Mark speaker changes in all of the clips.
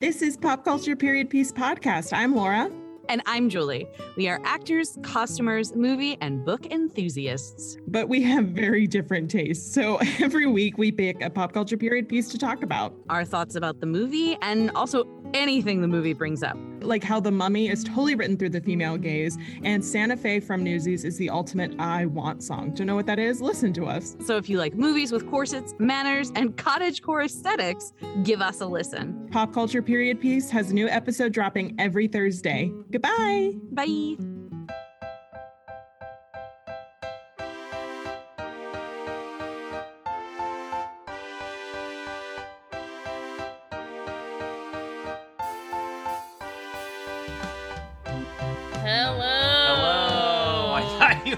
Speaker 1: This is Pop Culture Period Piece Podcast. I'm Laura.
Speaker 2: And I'm Julie. We are actors, costumers, movie, and book enthusiasts.
Speaker 1: But we have very different tastes. So every week we pick a pop culture period piece to talk about.
Speaker 2: Our thoughts about the movie and also anything the movie brings up.
Speaker 1: Like how The Mummy is totally written through the female gaze, and Santa Fe from Newsies is the ultimate I want song. To know what that is, listen to us.
Speaker 2: So if you like movies with corsets, manners, and cottagecore aesthetics, give us a listen.
Speaker 1: Pop Culture Period Piece has a new episode dropping every Thursday. Goodbye.
Speaker 2: Bye.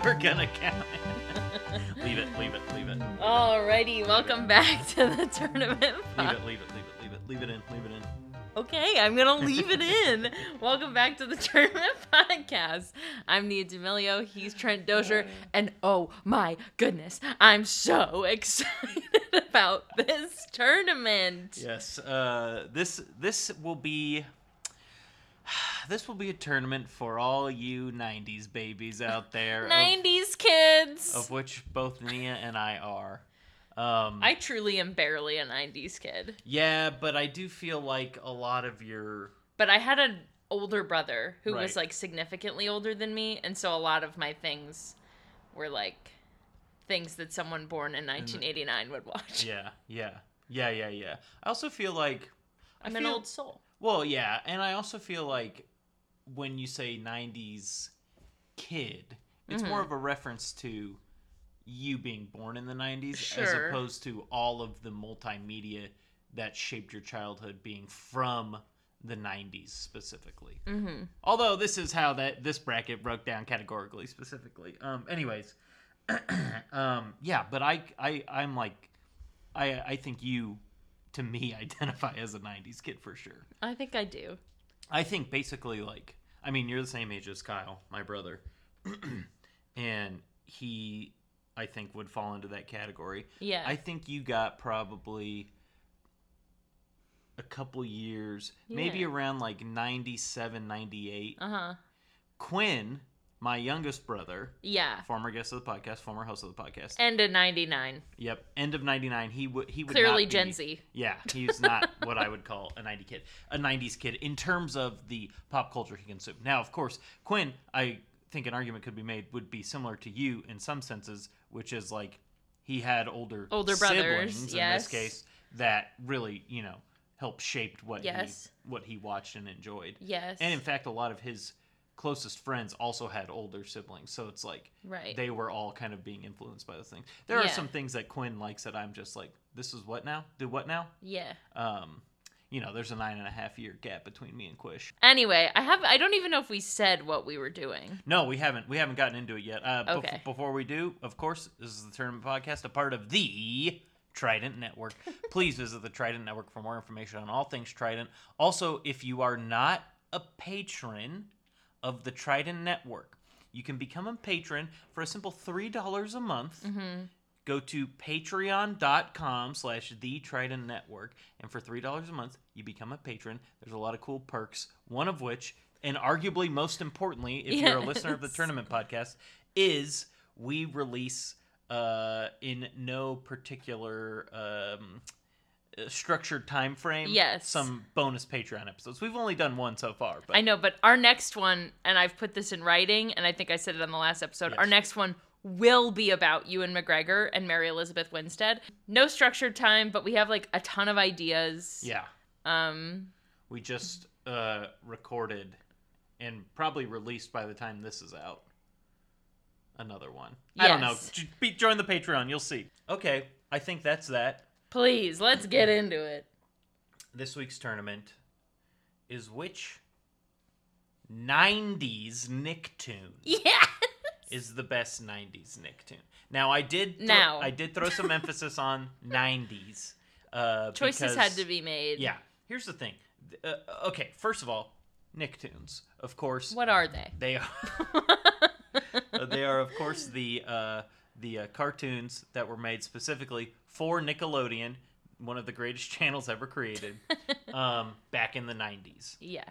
Speaker 3: Were gonna count. leave it. Leave it. Leave it.
Speaker 4: Alrighty, welcome back to the tournament.
Speaker 3: Leave it. Leave it. Leave it. Leave it. Leave it in. Leave it in.
Speaker 4: Okay, I'm gonna leave it in. welcome back to the tournament podcast. I'm Nia D'Amelio. He's Trent Dozier, and oh my goodness, I'm so excited about this tournament.
Speaker 3: Yes. Uh, this this will be. This will be a tournament for all you '90s babies out there, of-
Speaker 4: 90s kids.
Speaker 3: of, which both Nia and I are. Um,
Speaker 4: I truly am barely a 90s kid,
Speaker 3: yeah, but I do feel like a lot of your
Speaker 4: but I had an older brother who was like significantly older than me, and so a lot of my things were like things that someone born in 1989 would watch.
Speaker 3: yeah, yeah, yeah, yeah, yeah. I also feel like I
Speaker 4: I'm an old soul.
Speaker 3: Well, yeah, and I also feel like when you say '90s kid, it's
Speaker 4: Mm-hmm.
Speaker 3: more of a reference to you being born in the '90s as opposed to all of the multimedia that shaped your childhood being from the '90s specifically.
Speaker 4: Mm-hmm.
Speaker 3: Although this is how that this bracket broke down categorically specifically. Um, anyways, um, yeah, but I, I, I'm like, I, I think you, to me, identify as a '90s kid for sure.
Speaker 4: I think I do.
Speaker 3: I think basically like I mean you're the same age as Kyle, my brother, and he I think would fall into that category.
Speaker 4: Yeah.
Speaker 3: I think you got probably a couple years, maybe around like 97, 98.
Speaker 4: Uh huh.
Speaker 3: Quinn, my youngest brother,
Speaker 4: Yeah.
Speaker 3: former guest of the podcast, former host of the podcast.
Speaker 4: And a 99.
Speaker 3: Yep, end of 99, he would he would
Speaker 4: Clearly
Speaker 3: not
Speaker 4: Gen
Speaker 3: be-
Speaker 4: Z.
Speaker 3: yeah, he's not what I would call a 90 kid, a 90s kid in terms of the pop culture he consumed. Now, of course, Quinn, I think an argument could be made would be similar to you in some senses, which is like he had older
Speaker 4: Older brothers,
Speaker 3: siblings
Speaker 4: yes.
Speaker 3: in this case that really, you know, helped shaped what
Speaker 4: Yes.
Speaker 3: he what he watched and enjoyed.
Speaker 4: Yes.
Speaker 3: And in fact, a lot of his closest friends also had older siblings, so it's like
Speaker 4: Right.
Speaker 3: they were all kind of being influenced by the thing There are some things that Quinn likes that I'm just like, this is what now? Do what now?
Speaker 4: yeah.
Speaker 3: Um, you know, there's a nine and a half year gap between me and Quish.
Speaker 4: Anyway, I have I don't even know if we said what we were doing.
Speaker 3: No, we haven't. We haven't gotten into it yet. Uh, bef-
Speaker 4: Okay.
Speaker 3: before we do, of course, this is the Tournament Podcast, a part of the Trident Network. Please visit the Trident Network for more information on all things Trident. Also, if you are not a patron of the Trident Network, you can become a patron for a simple $3 a month. Go to patreon.com slash the Trident Network. And for $3 a month, you become a patron. There's a lot of cool perks, one of which, and arguably most importantly, if you're a listener of the tournament podcast, is we release uh, in no particular um, structured time frame
Speaker 4: Yes.
Speaker 3: some bonus Patreon episodes. We've only done one so far, but
Speaker 4: I know, but our next one, and I've put this in writing, and I think I said it on the last episode. Our next one will be about Ewan McGregor and Mary Elizabeth Winstead. No structured time, but we have like a ton of ideas.
Speaker 3: yeah.
Speaker 4: Um.
Speaker 3: We just uh, recorded and probably released by the time this is out. Another one. I don't know. Be- Join the Patreon. You'll see. Okay, I think that's that.
Speaker 4: Please, let's get into it.
Speaker 3: This week's tournament is which 90s Nicktoon
Speaker 4: Yeah.
Speaker 3: is the best 90s Nicktoon. Now, I did thro-
Speaker 4: Now.
Speaker 3: I did throw some emphasis on 90s. Uh,
Speaker 4: Choices
Speaker 3: because-
Speaker 4: had to be made.
Speaker 3: Yeah. Here's the thing. Uh, okay, first of all, Nicktoons, of course.
Speaker 4: What are they?
Speaker 3: They are. They are, of course, the uh, the uh, cartoons that were made specifically for Nickelodeon. one of the greatest channels ever created um, back in the 90s.
Speaker 4: Yeah.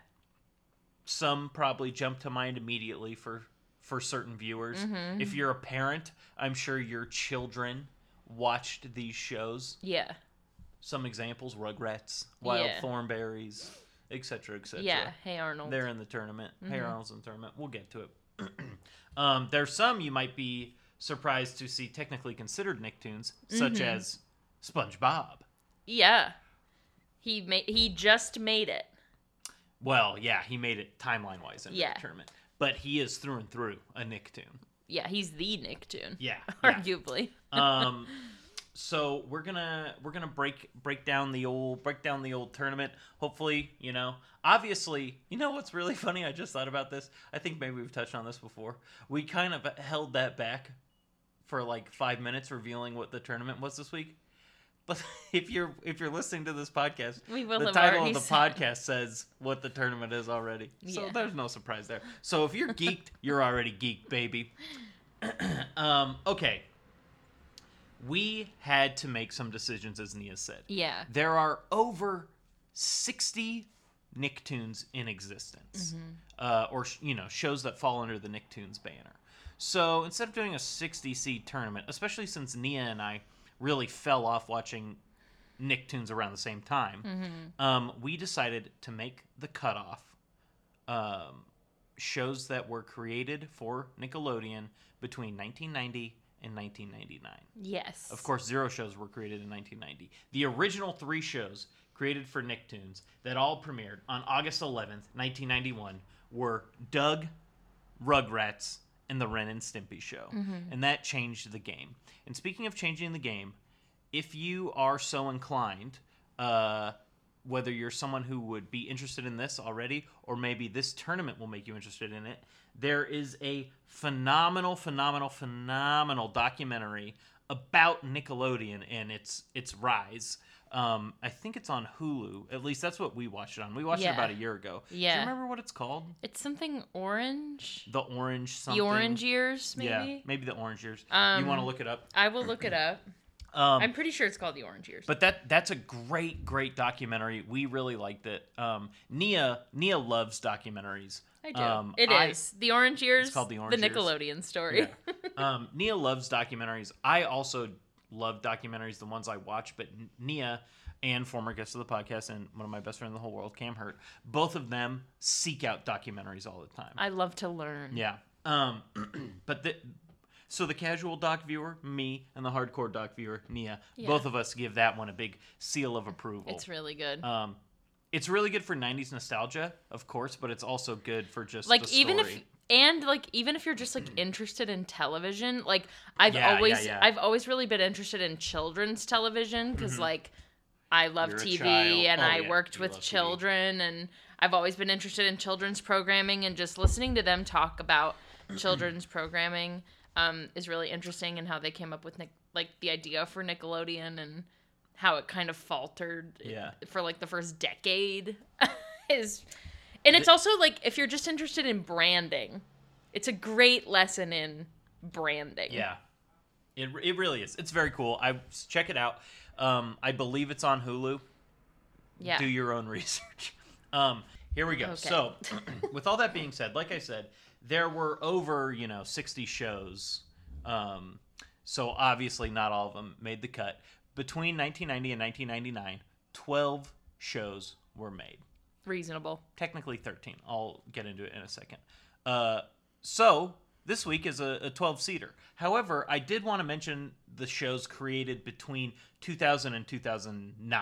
Speaker 3: Some probably jump to mind immediately for for certain viewers.
Speaker 4: Mm-hmm.
Speaker 3: If you're a parent, I'm sure your children watched these shows.
Speaker 4: Yeah.
Speaker 3: Some examples: Rugrats, Wild
Speaker 4: Yeah.
Speaker 3: Thornberrys, etc., etc.
Speaker 4: Yeah. Hey Arnold.
Speaker 3: They're in the tournament. Hey
Speaker 4: Mhm.
Speaker 3: Arnold's in the tournament. We'll get to it. um, there's some you might be surprised to see technically considered Nicktoons, such
Speaker 4: Mhm.
Speaker 3: as SpongeBob.
Speaker 4: Yeah. He made he just made it.
Speaker 3: Well, yeah, he made it timeline wise in
Speaker 4: Yeah.
Speaker 3: the tournament, but he is through and through a Nicktoon.
Speaker 4: Yeah, he's the Nicktoon.
Speaker 3: Yeah, yeah.
Speaker 4: Arguably.
Speaker 3: um, so we're gonna we're gonna break break down the old break down the old tournament. Hopefully, you know, obviously, you know what's really funny? I just thought about this. I think maybe we've touched on this before. We kind of held that back for like five minutes, revealing what the tournament was this week. But if you're if you're listening to this podcast,
Speaker 4: We will
Speaker 3: the title of the
Speaker 4: said-
Speaker 3: podcast says what the tournament is already. So
Speaker 4: Yeah.
Speaker 3: there's no surprise there. So if you're geeked, you're already geeked, baby. um, okay. We had to make some decisions, as Nia said.
Speaker 4: Yeah.
Speaker 3: There are over 60 Nicktoons in existence, uh, or sh- you know, shows that fall under the Nicktoons banner. So instead of doing a 60 seed tournament, especially since Nia and I really fell off watching Nicktoons around the same time, um, we decided to make the cutoff um, shows that were created for Nickelodeon between 1990 and 1999.
Speaker 4: Yes.
Speaker 3: Of course, zero shows were created in 1990. The original three shows created for Nicktoons that all premiered on August 11th, 1991 were Doug, Rugrats, and the Ren and Stimpy Show. And that changed the game. And speaking of changing the game, if you are so inclined, uh, whether you're someone who would be interested in this already, or maybe this tournament will make you interested in it, there is a phenomenal, phenomenal, phenomenal documentary about Nickelodeon and its its rise. Um, I think it's on Hulu. At least that's what we watched it on. We watched it about a year ago. Yeah. Do
Speaker 4: Yeah.
Speaker 3: you remember what it's called?
Speaker 4: It's something orange.
Speaker 3: The Orange something.
Speaker 4: The orange years, maybe.
Speaker 3: Yeah, maybe the Orange Years.
Speaker 4: Um,
Speaker 3: you want to look it up?
Speaker 4: I will look it up.
Speaker 3: Um,
Speaker 4: I'm pretty sure it's called the orange years.
Speaker 3: But that that's a great great documentary. We really liked it. Um, Nia Nia loves documentaries.
Speaker 4: I do.
Speaker 3: Um,
Speaker 4: It is
Speaker 3: I-
Speaker 4: the orange years.
Speaker 3: It's called The Orange
Speaker 4: the
Speaker 3: Years.
Speaker 4: Nickelodeon story.
Speaker 3: Yeah. um, Nia loves documentaries. I also love documentaries, the ones I watch. But Nia and former guest of the podcast and one of my best friends in the whole world, Cam Hurt, both of them seek out documentaries all the time.
Speaker 4: I love to learn.
Speaker 3: Yeah. Um, but the, so the casual doc viewer, me, and the hardcore doc viewer, Nia,
Speaker 4: Yeah.
Speaker 3: both of us give that one a big seal of approval.
Speaker 4: It's really good.
Speaker 3: Um, it's really good for '90s nostalgia, of course, but it's also good for just
Speaker 4: like
Speaker 3: the
Speaker 4: even if. And like even if you're just like interested in television like i've
Speaker 3: Yeah, yeah,
Speaker 4: always
Speaker 3: yeah.
Speaker 4: i've always really been interested in children's television because
Speaker 3: Mhm.
Speaker 4: like i love
Speaker 3: You're
Speaker 4: tv and
Speaker 3: Oh,
Speaker 4: i
Speaker 3: yeah,
Speaker 4: worked
Speaker 3: you
Speaker 4: with
Speaker 3: love TV.
Speaker 4: children and i've always been interested in children's programming and just listening to them talk about children's programming um, is really interesting and how they came up with like the idea for nickelodeon and how it kind of faltered
Speaker 3: Yeah.
Speaker 4: for like the first decade is and it's also like if you're just interested in branding it's a great lesson in branding
Speaker 3: Yeah, it, it really is. It's very cool. I check it out. Um, I believe it's on Hulu.
Speaker 4: yeah
Speaker 3: Do your own research. Um, here we go.
Speaker 4: Okay.
Speaker 3: So, with all that being said, like I said, there were over you know 60 shows. Um, so obviously not all of them made the cut. Between 1990 and 1999, 12 shows were made.
Speaker 4: Reasonable.
Speaker 3: Technically 13 i'll get into it in a second. Uh, so this week is a, a 12 seater. However i did want to mention the shows created between 2000 and 2009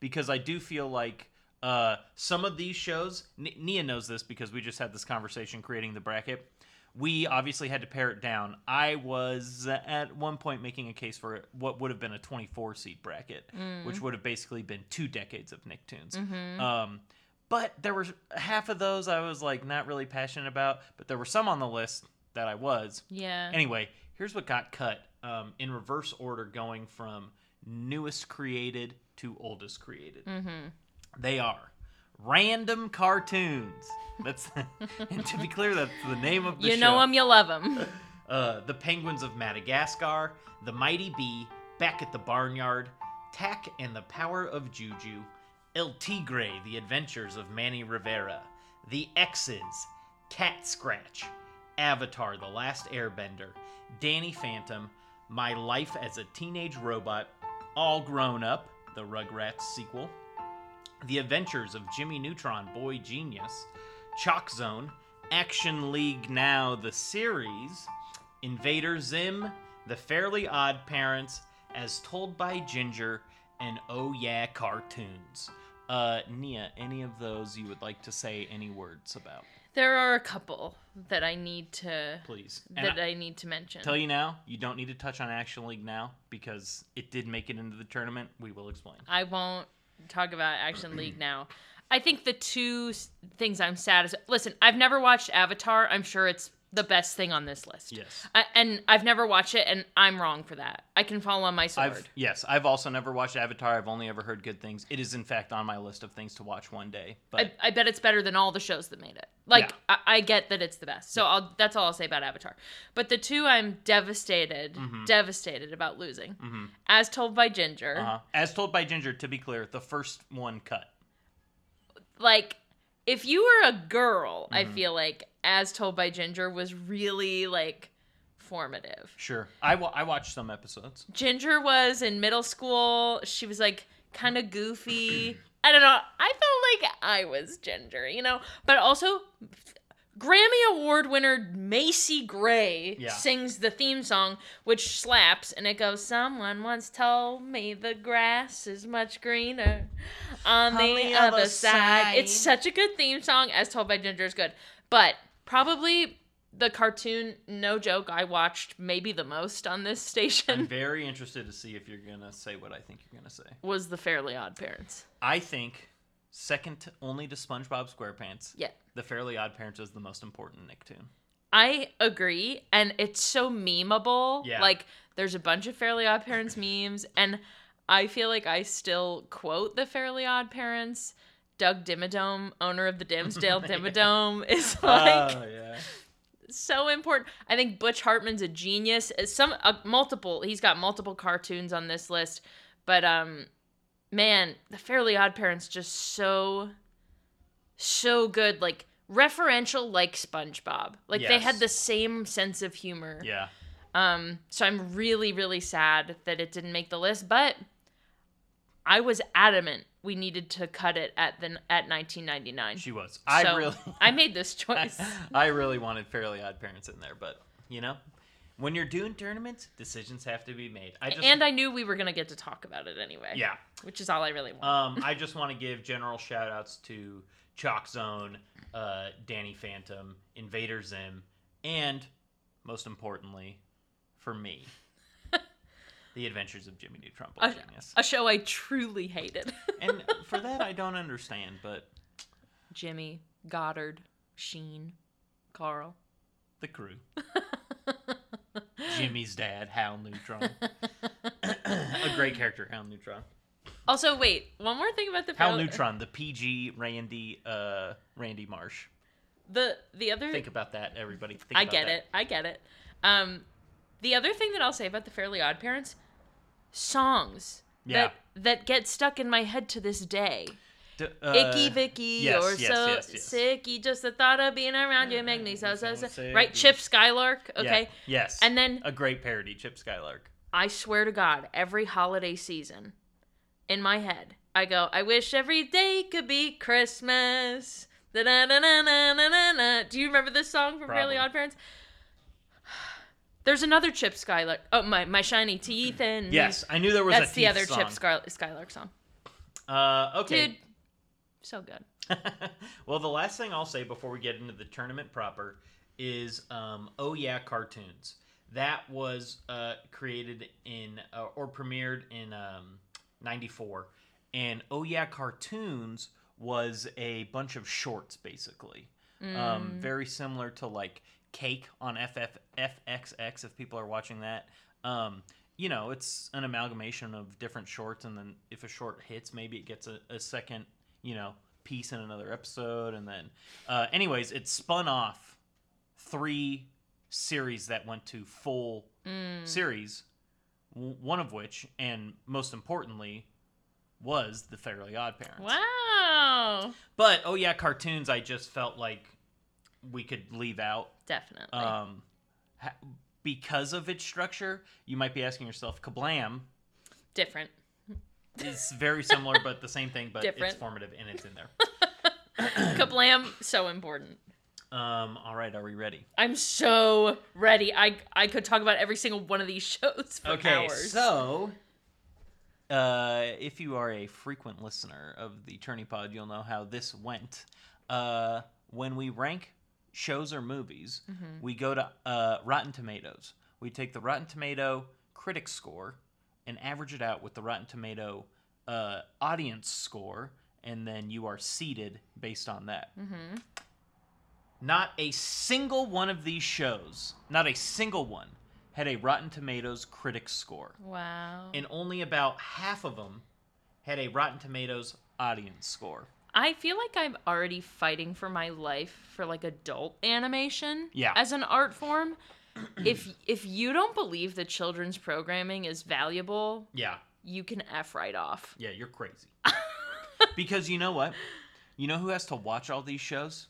Speaker 3: because i do feel like uh, some of these shows N- nia knows this because we just had this conversation creating the bracket. We obviously had to pare it down. I was at one point making a case for what would have been a 24 seat bracket which would have basically been two decades of nicktoons. Um, but there were half of those I was like not really passionate about, but there were some on the list that I was.
Speaker 4: yeah
Speaker 3: Anyway, here's what got cut um, in reverse order, going from newest created to oldest created.
Speaker 4: mm-hmm.
Speaker 3: They are random cartoons. That's and to be clear, that's the name of the
Speaker 4: you
Speaker 3: show.
Speaker 4: know them you love them
Speaker 3: Uh, the Penguins of Madagascar, The Mighty B, Back at the Barnyard, Tak and the Power of Juju, El Tigre, The Adventures of Manny Rivera, The X's, Cat Scratch, Avatar, The Last Airbender, Danny Phantom, My Life as a Teenage Robot, All Grown Up, the Rugrats sequel, The Adventures of Jimmy Neutron, Boy Genius, Chalk Zone, Action League Now, the series, Invader Zim, The Fairly Odd Parents, As Told by Ginger, and Oh Yeah Cartoons. Uh, Nia, any of those you would like to say any words about?
Speaker 4: There are a couple that I need to
Speaker 3: Please. And
Speaker 4: that
Speaker 3: I-
Speaker 4: I need to mention.
Speaker 3: tell you now, you don't need to touch on Action League now because it did make it into the tournament. We will explain.
Speaker 4: I won't talk about Action League now. I think the two things I'm sad is listen, I've never watched Avatar. I'm sure it's the best thing on this list.
Speaker 3: Yes.
Speaker 4: I, and I've never watched it, and I'm wrong for that. I can fall on my sword.
Speaker 3: I've yes, I've also never watched Avatar. I've only ever heard good things. It is in fact on my list of things to watch one day. But
Speaker 4: I, I bet it's better than all the shows that made it. Like
Speaker 3: Yeah.
Speaker 4: I, I get that it's the best, so I'll that's all I'll say about Avatar. But the two I'm devastated,
Speaker 3: Mm-hmm.
Speaker 4: devastated about losing, as told by Ginger.
Speaker 3: uh as told by Ginger, to be clear, the first one cut.
Speaker 4: Like if you were a girl, I
Speaker 3: Mm-hmm.
Speaker 4: feel like as told by Ginger was really like formative.
Speaker 3: Sure, I wa- I watched some episodes.
Speaker 4: Ginger was in middle school. She was like kind of goofy. I don't know. I felt like I was Ginger, you know? But also, Grammy Award winner Macy Gray
Speaker 3: Yeah.
Speaker 4: sings the theme song, which slaps, and it goes, Someone once told me the grass is much greener on, the, other, side. It's such a good theme song, as told by Ginger is good. But probably the cartoon, no joke, I watched maybe the most on this station
Speaker 3: I'm very interested to see if you're gonna say what I think you're gonna say.
Speaker 4: was the Fairly Odd Parents.
Speaker 3: I think second to- only to SpongeBob SquarePants.
Speaker 4: Yeah.
Speaker 3: The Fairly Odd Parents is the most important Nicktoon.
Speaker 4: I agree, and it's so memeable.
Speaker 3: Yeah.
Speaker 4: Like, there's a bunch of Fairly Odd Parents memes, and I feel like I still quote the Fairly Odd Parents. Doug Dimmadome, owner of the Dimmsdale Dimmadome, is like
Speaker 3: oh yeah.
Speaker 4: so important. I think Butch Hartman's a genius. Uh, Some uh, multiple, he's got multiple cartoons on this list, but um, man, the Fairly Odd Parents just so, so good. Like referential, like SpongeBob. Like they had the same sense of humor.
Speaker 3: Yeah.
Speaker 4: Um, so I'm really, really sad that it didn't make the list, but I was adamant we needed to cut it at the at 1999.
Speaker 3: She was. I
Speaker 4: So,
Speaker 3: really
Speaker 4: I made this choice.
Speaker 3: I really wanted Fairly Odd Parents in there, but you know, when you're doing tournaments, decisions have to be made. I just
Speaker 4: and I knew we were gonna get to talk about it anyway.
Speaker 3: yeah.
Speaker 4: which is all I really want.
Speaker 3: Um, I just want to give general shout outs to Chalk Zone, uh, Danny Phantom, Invader Zim, and most importantly, for me, The Adventures of Jimmy Neutron
Speaker 4: a,
Speaker 3: Genius.
Speaker 4: a show I truly hated.
Speaker 3: and for that, I don't understand, but
Speaker 4: Jimmy, Goddard, Sheen, Carl.
Speaker 3: the crew. Jimmy's dad, Hal Neutron. a great character, Hal Neutron.
Speaker 4: Also, wait, one more thing about the
Speaker 3: Hal Neutron, the PG Randy, uh, Randy Marsh.
Speaker 4: The the other
Speaker 3: Think about that, everybody. Think
Speaker 4: I get
Speaker 3: that.
Speaker 4: it. I get it. Um, the other thing that I'll say about the Fairly Odd Parents, songs
Speaker 3: Yeah.
Speaker 4: that that get stuck in my head to this day.
Speaker 3: D- uh,
Speaker 4: Icky Vicky
Speaker 3: yes,
Speaker 4: or
Speaker 3: yes,
Speaker 4: so
Speaker 3: yes, yes.
Speaker 4: sicky, just the thought of being around you make me so so so. Right. Chip Skylark.
Speaker 3: yeah,
Speaker 4: Okay,
Speaker 3: Yes.
Speaker 4: and then
Speaker 3: a great parody, Chip Skylark.
Speaker 4: I swear to God, every holiday season, in my head, I go, I wish every day could be Christmas. Da-da-da-da-da-da-da. Do you remember this song from Fairly Odd Parents? There's another Chip Skylark. Oh, my my shiny teeth and
Speaker 3: Yes, I knew there was
Speaker 4: that's
Speaker 3: a
Speaker 4: the
Speaker 3: Teeth
Speaker 4: other
Speaker 3: song.
Speaker 4: Chip Sky- Skylark song.
Speaker 3: Uh, okay.
Speaker 4: Dude, so good.
Speaker 3: well, the last thing I'll say before we get into the tournament proper is, um, oh yeah, cartoons. That was uh, created in uh, or premiered in um, '94, and oh yeah, cartoons was a bunch of shorts basically, um, very similar to like Cake on FF, FXX. If people are watching that, um, you know, it's an amalgamation of different shorts, and then if a short hits, maybe it gets a, a second, you know, piece in another episode, and then, uh, anyways, it spun off three series that went to full series w- one of which, and most importantly, was the Fairly Odd Parents.
Speaker 4: Wow.
Speaker 3: But oh yeah, cartoons. I just felt like we could leave out
Speaker 4: Definitely.
Speaker 3: um, ha- because of its structure. You might be asking yourself, Kablam
Speaker 4: Different.
Speaker 3: It's very similar, but the same thing, but it's
Speaker 4: Different.
Speaker 3: formative and it's in there.
Speaker 4: Kablam, so important.
Speaker 3: Um, all right, are we ready?
Speaker 4: I'm so ready. I I could talk about every single one of these shows for
Speaker 3: okay,
Speaker 4: hours.
Speaker 3: so uh, if you are a frequent listener of the Tourney Pod, you'll know how this went. Uh, when we rank shows or movies,
Speaker 4: Mm-hmm.
Speaker 3: we go to uh, Rotten Tomatoes. We take the Rotten Tomato critic score and average it out with the Rotten Tomato uh, audience score, and then you are seated based on that.
Speaker 4: Mm-hmm.
Speaker 3: Not a single one of these shows, not a single one, had a Rotten Tomatoes critic score.
Speaker 4: wow.
Speaker 3: And only about half of them had a Rotten Tomatoes audience score.
Speaker 4: I feel like I'm already fighting for my life for like adult animation
Speaker 3: Yeah.
Speaker 4: as an art form. if if you don't believe that children's programming is valuable,
Speaker 3: Yeah.
Speaker 4: you can f right off.
Speaker 3: Yeah, you're crazy. because you know what? You know who has to watch all these shows?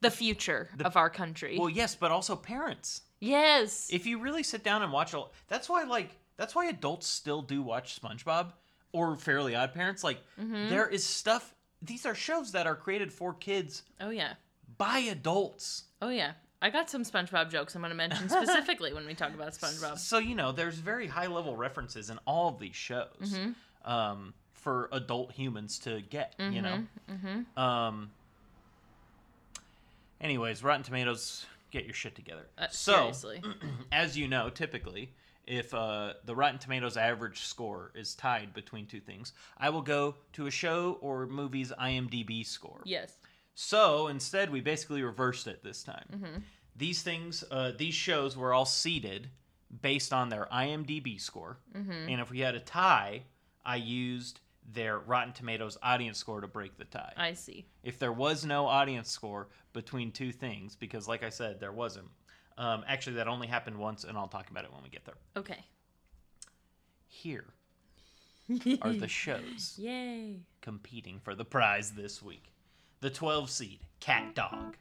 Speaker 4: The future of our country.
Speaker 3: Well, yes, but also parents.
Speaker 4: yes.
Speaker 3: If you really sit down and watch all that's why like that's why adults still do watch SpongeBob or Fairly Odd Parents. Like mm-hmm. there is stuff these are shows that are created for kids
Speaker 4: oh yeah.
Speaker 3: by adults.
Speaker 4: Oh yeah. I got some SpongeBob jokes I'm going to mention specifically when we talk about SpongeBob.
Speaker 3: So you know, there's very high level references in all of these shows um, for adult humans to get. You know. Um. Anyways, Rotten Tomatoes, get your shit together.
Speaker 4: Uh,
Speaker 3: so,
Speaker 4: seriously.
Speaker 3: as you know, typically, if uh, the Rotten Tomatoes average score is tied between two things, I will go to a show or movie's IMDb score.
Speaker 4: yes.
Speaker 3: So instead, we basically reversed it this time. These things, uh, these shows were all seeded based on their IMDb score, and if we had a tie, I used their Rotten Tomatoes audience score to break the tie.
Speaker 4: I see.
Speaker 3: if there was no audience score between two things, because like I said, there wasn't. Um, actually, that only happened once, and I'll talk about it when we get there.
Speaker 4: Okay.
Speaker 3: Here are the shows
Speaker 4: Yay.
Speaker 3: competing for the prize this week. The 12 seed, Cat Dog.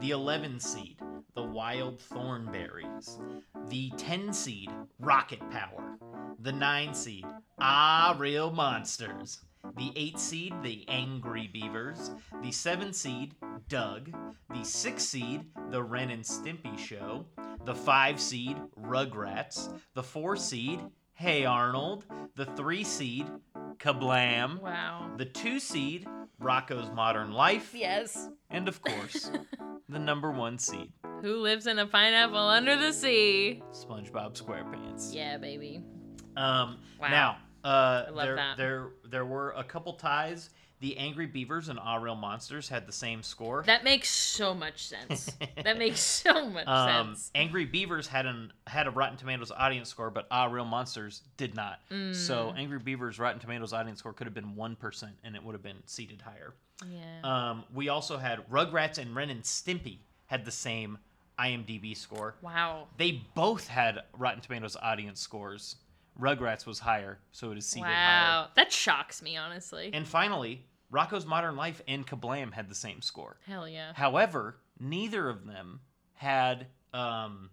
Speaker 3: The 11 seed, The Wild Thornberrys. The 10 seed, Rocket Power. The 9 seed, Ah Real Monsters. The 8 seed, The Angry Beavers. The 7 seed, Doug. The 6 seed, The Ren and Stimpy Show. The 5 seed, Rugrats. The 4 seed, Hey Arnold. The 3 seed, Kablam.
Speaker 4: Wow.
Speaker 3: The two seed, Rocko's Modern Life,
Speaker 4: Yes.
Speaker 3: and of course, the number one seed,
Speaker 4: Who lives in a pineapple under the sea?
Speaker 3: SpongeBob SquarePants.
Speaker 4: Yeah, baby.
Speaker 3: Um,
Speaker 4: Wow.
Speaker 3: Now, uh,
Speaker 4: love
Speaker 3: there,
Speaker 4: that.
Speaker 3: there, there were a couple ties. The Angry Beavers and Ah Real Monsters had the same score.
Speaker 4: That makes so much sense. that makes so much
Speaker 3: um,
Speaker 4: sense.
Speaker 3: Angry Beavers had an had a Rotten Tomatoes audience score, but Ah Real Monsters did not.
Speaker 4: Mm.
Speaker 3: So Angry Beavers Rotten Tomatoes audience score could have been one percent, and it would have been seated higher.
Speaker 4: Yeah.
Speaker 3: Um, we also had Rugrats and Ren and Stimpy had the same IMDb score.
Speaker 4: wow.
Speaker 3: They both had Rotten Tomatoes audience scores. Rugrats was higher, so it is seated higher.
Speaker 4: Wow. That shocks me, honestly.
Speaker 3: And finally, Rocko's Modern Life and Kablam had the same score.
Speaker 4: Hell yeah.
Speaker 3: However, neither of them had um,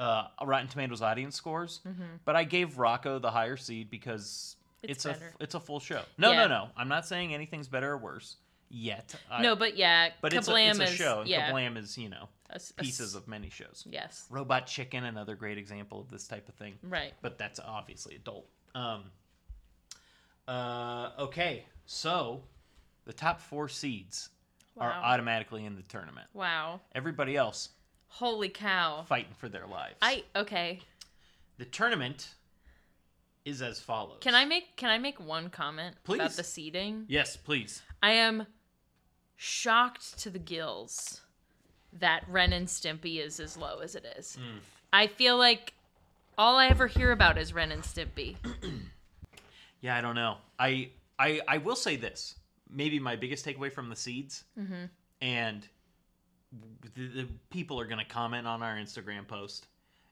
Speaker 3: uh, Rotten Tomatoes audience scores. But I gave Rocko the higher seed because
Speaker 4: Mm-hmm. It's
Speaker 3: it's, a it's a full show. No,
Speaker 4: Yeah.
Speaker 3: no, no. I'm not saying anything's better or worse yet. I-
Speaker 4: no, but yeah,
Speaker 3: but it's a, it's a show. And
Speaker 4: yeah,
Speaker 3: Kablam is you know
Speaker 4: a a
Speaker 3: pieces of many shows.
Speaker 4: yes,
Speaker 3: Robot Chicken, another great example of this type of thing.
Speaker 4: right.
Speaker 3: But that's obviously adult. Um, uh, okay, so the top four seeds are automatically in the tournament.
Speaker 4: Wow.
Speaker 3: Everybody else
Speaker 4: Holy cow.
Speaker 3: fighting for their lives.
Speaker 4: I okay.
Speaker 3: The tournament is as follows.
Speaker 4: Can I make can I make one comment about
Speaker 3: Please.
Speaker 4: the seeding?
Speaker 3: Yes, please.
Speaker 4: I am shocked to the gills that Ren and Stimpy is as low as it is.
Speaker 3: Mm.
Speaker 4: I feel like all I ever hear about is Ren and Stimpy.
Speaker 3: Yeah, I don't know. I I I will say this. Maybe my biggest takeaway from the seeds,
Speaker 4: Mm-hmm.
Speaker 3: and the, the people are going to comment on our Instagram post,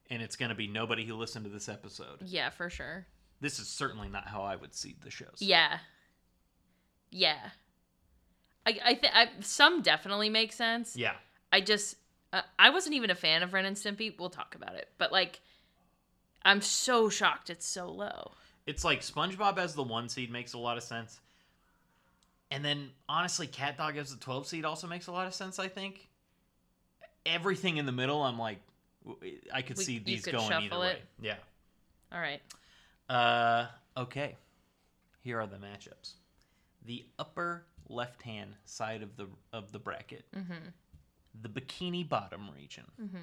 Speaker 3: and it's going to be nobody who listened to this episode.
Speaker 4: Yeah, for sure.
Speaker 3: This is certainly not how I would seed the shows.
Speaker 4: Yeah. Yeah. I I think I some definitely make sense.
Speaker 3: Yeah.
Speaker 4: I just uh, I wasn't even a fan of Ren and Stimpy. We'll talk about it, but like, I'm so shocked it's so low.
Speaker 3: It's like SpongeBob as the one seed makes a lot of sense. And then honestly, Cat Dog as the 12 seed also makes a lot of sense, I think. Everything in the middle, I'm like, I could
Speaker 4: We-
Speaker 3: see these
Speaker 4: could
Speaker 3: going either way.
Speaker 4: it.
Speaker 3: Yeah.
Speaker 4: All right.
Speaker 3: Uh, okay. Here are the matchups. The upper left-hand side of the of the bracket,
Speaker 4: Mm-hmm.
Speaker 3: the Bikini Bottom region.
Speaker 4: Mm-hmm.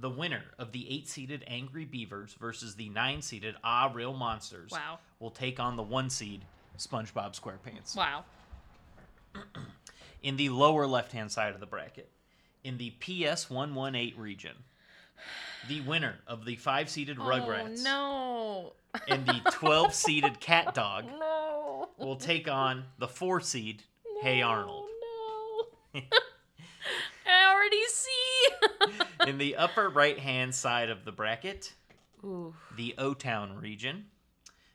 Speaker 3: The winner of the eight-seeded Angry Beavers versus the nine-seeded Ah Real Monsters
Speaker 4: Wow.
Speaker 3: will take on the one-seed SpongeBob SquarePants.
Speaker 4: Wow.
Speaker 3: In the lower left-hand side of the bracket, in the PS 118 region, the winner of the five-seeded Rugrats
Speaker 4: Oh
Speaker 3: and the 12-seeded Cat Dog
Speaker 4: no. No.
Speaker 3: will take on the four seed Hey Arnold.
Speaker 4: Oh, no. I already see.
Speaker 3: In the upper right hand side of the bracket,
Speaker 4: Ooh.
Speaker 3: the O Town region,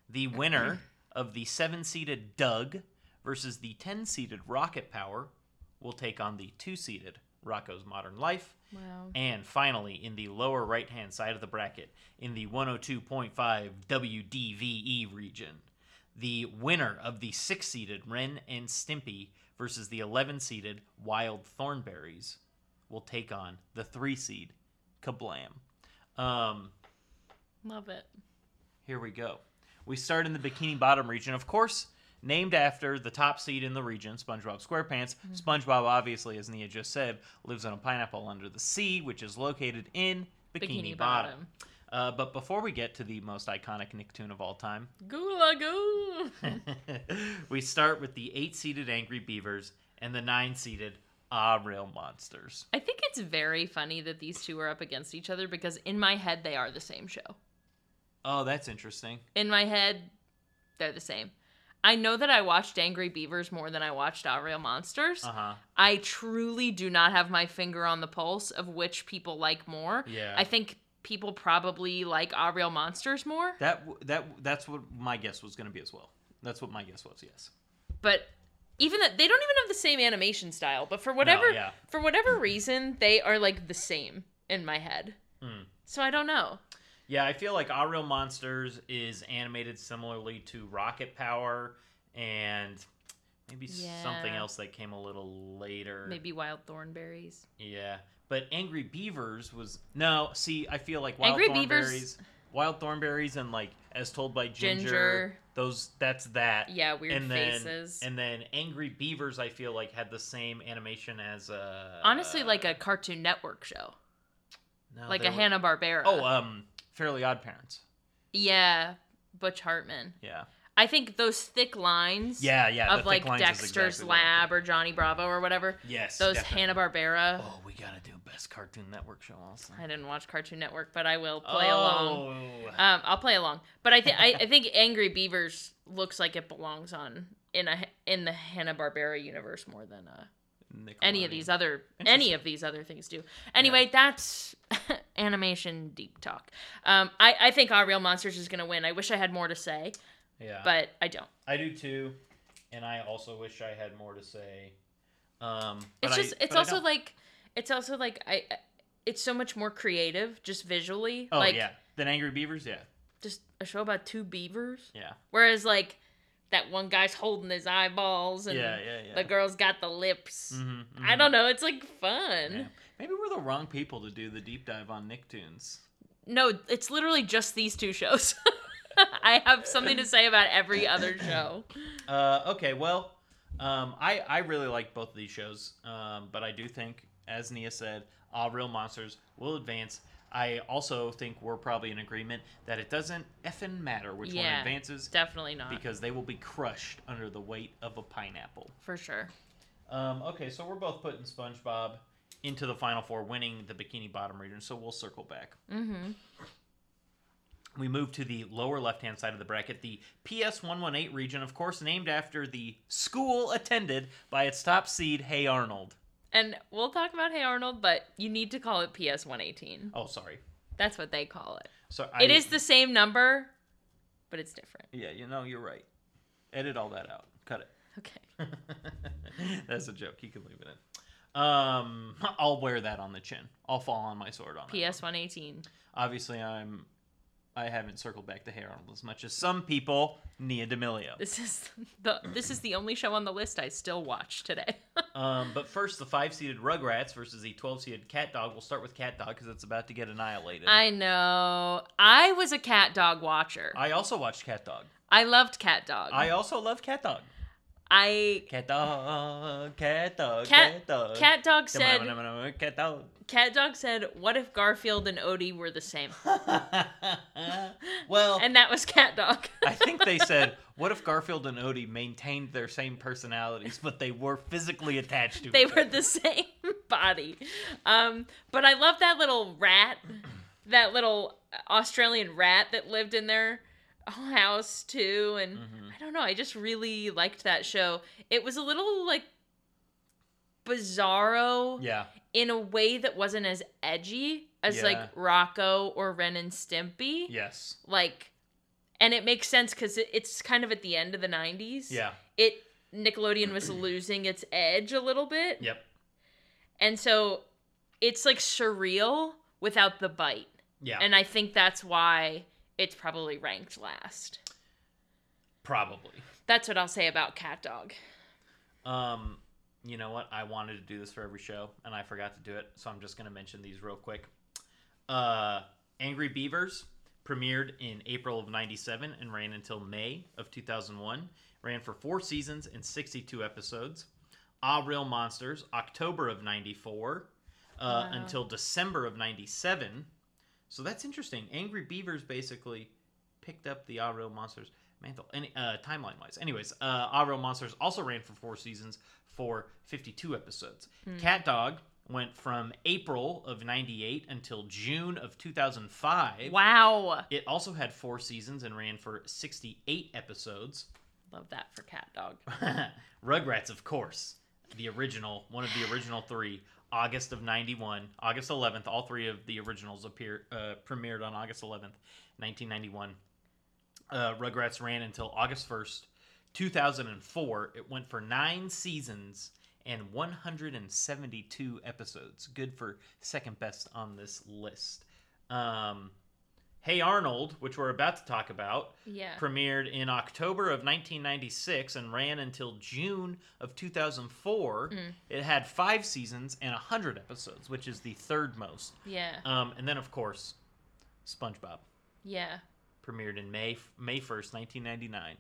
Speaker 3: the winner of the seven seeded Doug versus the 10 seeded Rocket Power will take on the two seeded Rocko's Modern Life.
Speaker 4: Wow.
Speaker 3: And finally, in the lower right hand side of the bracket, in the 102.5 WDVE region, the winner of the six seeded Ren and Stimpy versus the 11 seeded Wild Thornberrys will take on the three seed Kablam. Um,
Speaker 4: Love it.
Speaker 3: here we go. We start in the Bikini Bottom region, of course, named after the top seed in the region, SpongeBob SquarePants. SpongeBob, obviously, as Nia just said, lives on a pineapple under the sea, which is located in Bikini,
Speaker 4: Bikini
Speaker 3: Bottom.
Speaker 4: Bottom.
Speaker 3: Uh, but before we get to the most iconic Nicktoon of all time,
Speaker 4: Gula goo.
Speaker 3: we start with the eight seated Angry Beavers and the nine seated Ah Real Monsters.
Speaker 4: I think it's very funny that these two are up against each other because in my head they are the same show.
Speaker 3: Oh, that's interesting.
Speaker 4: In my head, they're the same. I know that I watched Angry Beavers more than I watched Our Real Monsters.
Speaker 3: Uh huh.
Speaker 4: I truly do not have my finger on the pulse of which people like more.
Speaker 3: Yeah.
Speaker 4: I think people probably like Real Monsters more,
Speaker 3: That that that's what my guess was going to be as well. That's what my guess was. Yes.
Speaker 4: but even that they don't even have the same animation style, but for whatever
Speaker 3: yeah.
Speaker 4: for whatever reason, they are like the same in my head.
Speaker 3: Hmm.
Speaker 4: So I don't know.
Speaker 3: Yeah, I feel like Our Real Monsters is animated similarly to Rocket Power and maybe something else that came a little later.
Speaker 4: Maybe Wild Thornberrys.
Speaker 3: Yeah. But Angry Beavers was no. See, I feel like Wild
Speaker 4: Angry
Speaker 3: Thornberrys,
Speaker 4: Beavers-
Speaker 3: Wild Thornberrys, and like as told by Ginger,
Speaker 4: Ginger.
Speaker 3: those that's that.
Speaker 4: Yeah, weird
Speaker 3: and then,
Speaker 4: faces.
Speaker 3: And then Angry Beavers, I feel like had the same animation as uh
Speaker 4: Honestly, like a Cartoon Network show,
Speaker 3: no,
Speaker 4: like a Hanna Barbera.
Speaker 3: Oh, um, Fairly Odd Parents.
Speaker 4: yeah, Butch Hartman.
Speaker 3: Yeah.
Speaker 4: I think those thick lines.
Speaker 3: Yeah, yeah.
Speaker 4: of like Dexter's
Speaker 3: exactly
Speaker 4: Lab or Johnny Bravo or whatever.
Speaker 3: Yes.
Speaker 4: Those. Hanna Barbera.
Speaker 3: Oh, we gotta do best Cartoon Network show also.
Speaker 4: I didn't watch Cartoon Network, but I will play along.
Speaker 3: Oh.
Speaker 4: Um, I'll play along. But I think I think Angry Beavers looks like it belongs on in a in the Hanna Barbera universe more than uh, any of these other any of these other things do. Anyway, that's animation deep talk. Um, I I think Our Real Monsters is gonna win. I wish I had more to say,
Speaker 3: Yeah.
Speaker 4: but I don't.
Speaker 3: I do too, and I also wish I had more to say. Um,
Speaker 4: It's
Speaker 3: I-
Speaker 4: just it's also like it's also like I. I- It's so much more creative, just visually.
Speaker 3: oh
Speaker 4: like
Speaker 3: yeah, then Angry Beavers, yeah,
Speaker 4: just a show about two beavers.
Speaker 3: yeah,
Speaker 4: Whereas like that one guy's holding his eyeballs and
Speaker 3: yeah, yeah, yeah.
Speaker 4: the girl's got the lips.
Speaker 3: Mhm,
Speaker 4: I
Speaker 3: mhm.
Speaker 4: don't know. It's like fun.
Speaker 3: Maybe we're the wrong people to do the deep dive on Nicktoons.
Speaker 4: No, it's literally just these two shows. I have something to say about every other show.
Speaker 3: Uh, okay, well, um, I I really like both of these shows, um, but I do think, as Nia said, All Real Monsters will advance. I also think we're probably in agreement that it doesn't effing matter which one
Speaker 4: Yeah.
Speaker 3: advances
Speaker 4: Definitely not.
Speaker 3: because they will be crushed under the weight of a pineapple.
Speaker 4: for sure.
Speaker 3: Um, okay, so we're both putting SpongeBob into the final four, winning the Bikini Bottom region. So we'll circle back.
Speaker 4: Mm-hmm.
Speaker 3: We move to the lower left-hand side of the bracket, the PS 118 region, of course, named after the school attended by its top seed, Hey Arnold.
Speaker 4: And we'll talk about Hey Arnold, but you need to call it PS 118.
Speaker 3: Oh, sorry.
Speaker 4: That's what they call it.
Speaker 3: So I,
Speaker 4: It is the same number, but it's different.
Speaker 3: Yeah, you know, you're right. Edit all that out. Cut it.
Speaker 4: Okay.
Speaker 3: That's a joke. You can leave it in. Um, I'll wear that on the chin. I'll fall on my sword on it.
Speaker 4: PS 118.
Speaker 3: Obviously, I'm. I haven't circled back to Hey Arnold as much as some people. Nia D'Amelio.
Speaker 4: This is the this is the only show on the list I still watch today.
Speaker 3: Um, but first, the five-seated Rugrats versus the twelve-seated Cat Dog. We'll start with Cat Dog because it's about to get annihilated.
Speaker 4: I know. I was a cat dog watcher.
Speaker 3: I also watched Cat Dog.
Speaker 4: I loved cat dog.
Speaker 3: I also love Cat Dog.
Speaker 4: I
Speaker 3: Cat Dog, Cat Dog,
Speaker 4: cat
Speaker 3: Cat Dog.
Speaker 4: cat dog said
Speaker 3: Cat Dog.
Speaker 4: cat dog said what if Garfield and Odie were the same?
Speaker 3: well,
Speaker 4: And that was cat dog.
Speaker 3: I think they said, "What if Garfield and Odie maintained their same personalities, but they were physically attached to
Speaker 4: they were
Speaker 3: other?"
Speaker 4: the same body. Um, but I love that little rat, that little Australian rat that lived in their house too. And
Speaker 3: Mhm.
Speaker 4: I don't know, I just really liked that show. It was a little like bizarro
Speaker 3: Yeah,
Speaker 4: in a way that wasn't as edgy as
Speaker 3: Yeah.
Speaker 4: like Rocko or Ren and Stimpy.
Speaker 3: yes,
Speaker 4: Like, and it makes sense because it, it's kind of at the end of the 90s.
Speaker 3: yeah,
Speaker 4: It Nickelodeon was losing its edge a little bit.
Speaker 3: yep,
Speaker 4: And so it's like surreal without the bite.
Speaker 3: yeah.
Speaker 4: And I think that's why it's probably ranked last.
Speaker 3: Probably.
Speaker 4: That's what I'll say about Cat Dog.
Speaker 3: Um, you know what? I wanted to do this for every show, and I forgot to do it, so I'm just gonna mention these real quick. Uh, Angry Beavers premiered in April of '97 and ran until May of 2001. Ran for four seasons and 62 episodes. Ah Real Monsters, October of '94 uh,
Speaker 4: Wow.
Speaker 3: until December of '97. So that's interesting. Angry Beavers basically picked up the Ah Monsters mantle. Any uh, timeline wise, anyways, uh, Monsters also ran for four seasons for 52 episodes. Cat Dog went from April of '98 until June of 2005.
Speaker 4: Wow.
Speaker 3: It also had four seasons and ran for 68 episodes.
Speaker 4: Love that for Cat Dog.
Speaker 3: Rugrats, of course, the original, one of the original three. August of '91, August 11th. All three of the originals appeared uh, premiered on August 11th, 1991. Uh, Rugrats ran until August 1st, 2004. It went for nine seasons and 172 episodes. Good for second best on this list. Um, hey Arnold, which we're about to talk about,
Speaker 4: Yeah.
Speaker 3: premiered in October of 1996 and ran until June of 2004.
Speaker 4: Mm.
Speaker 3: It had five seasons and 100 episodes, which is the third most.
Speaker 4: Yeah.
Speaker 3: Um, and then, of course, SpongeBob
Speaker 4: Yeah.
Speaker 3: premiered in May May 1st, 1999.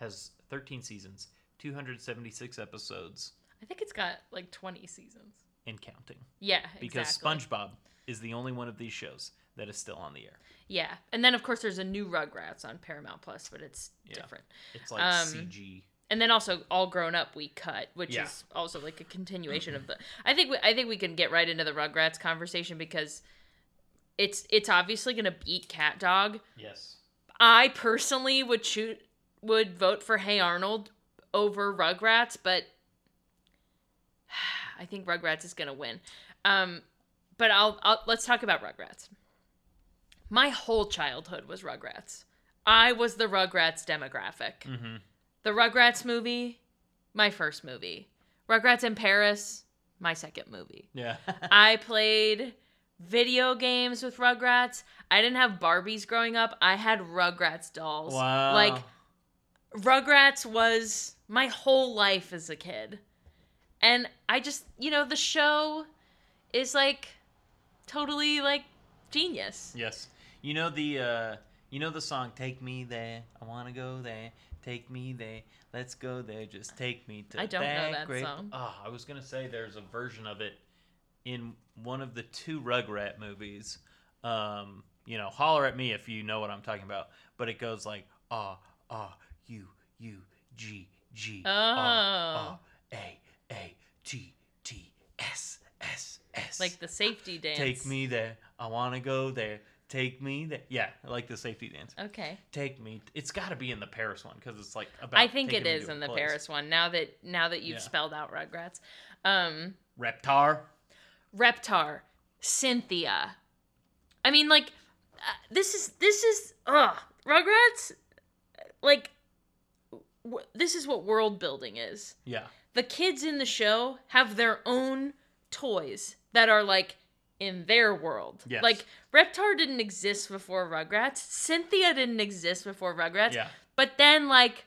Speaker 3: Has 13 seasons, 276 episodes,
Speaker 4: I think it's got like 20 seasons.
Speaker 3: and counting.
Speaker 4: Yeah.
Speaker 3: Because
Speaker 4: exactly.
Speaker 3: SpongeBob is the only one of these shows that is still on the air.
Speaker 4: Yeah. And then, of course, there's a new Rugrats on Paramount Plus, but it's
Speaker 3: Yeah.
Speaker 4: different.
Speaker 3: It's like
Speaker 4: Um,
Speaker 3: CG.
Speaker 4: and then also all grown up we cut which
Speaker 3: Yeah.
Speaker 4: is also like a continuation of the i think we, i think we can get right into the rugrats conversation because it's it's obviously going to beat cat dog
Speaker 3: Yes.
Speaker 4: i personally would shoot would vote for hey arnold over rugrats but i think rugrats is going to win um but I'll, I'll let's talk about rugrats my whole childhood was rugrats i was the rugrats demographic
Speaker 3: Mm-hmm.
Speaker 4: the Rugrats movie, my first movie. Rugrats in Paris, my second movie.
Speaker 3: Yeah.
Speaker 4: I played video games with Rugrats. I didn't have Barbies growing up. I had Rugrats dolls.
Speaker 3: wow.
Speaker 4: Like Rugrats was my whole life as a kid. And I just, you know, the show is like totally like genius.
Speaker 3: Yes. You know the uh you know the song Take Me There, I wanna go there, take me there, let's go there, just take me to
Speaker 4: I don't know that
Speaker 3: great...
Speaker 4: song.
Speaker 3: Oh, I was gonna say there's a version of it in one of the two Rugrat movies. Um, you know, holler at me if you know what I'm talking about. But it goes like ah ah U U G G
Speaker 4: Oh.
Speaker 3: ah ah A A T T S S S
Speaker 4: Like the safety dance.
Speaker 3: Take me there. I want to go there. Take me there. Yeah, I like the safety dance.
Speaker 4: Okay.
Speaker 3: Take me. It's got to be in the Paris one because it's like about.
Speaker 4: I think it is in the
Speaker 3: place.
Speaker 4: Paris one. Now that now that you've
Speaker 3: Yeah.
Speaker 4: spelled out Rugrats, um,
Speaker 3: Reptar.
Speaker 4: Reptar, Cynthia, I mean, like, uh, this is this is ugh Rugrats. Like, w- this is what world building is.
Speaker 3: Yeah.
Speaker 4: The kids in the show have their own toys that are like in their world.
Speaker 3: Yes.
Speaker 4: Like Reptar didn't exist before Rugrats. Cynthia didn't exist before Rugrats.
Speaker 3: Yeah.
Speaker 4: But then like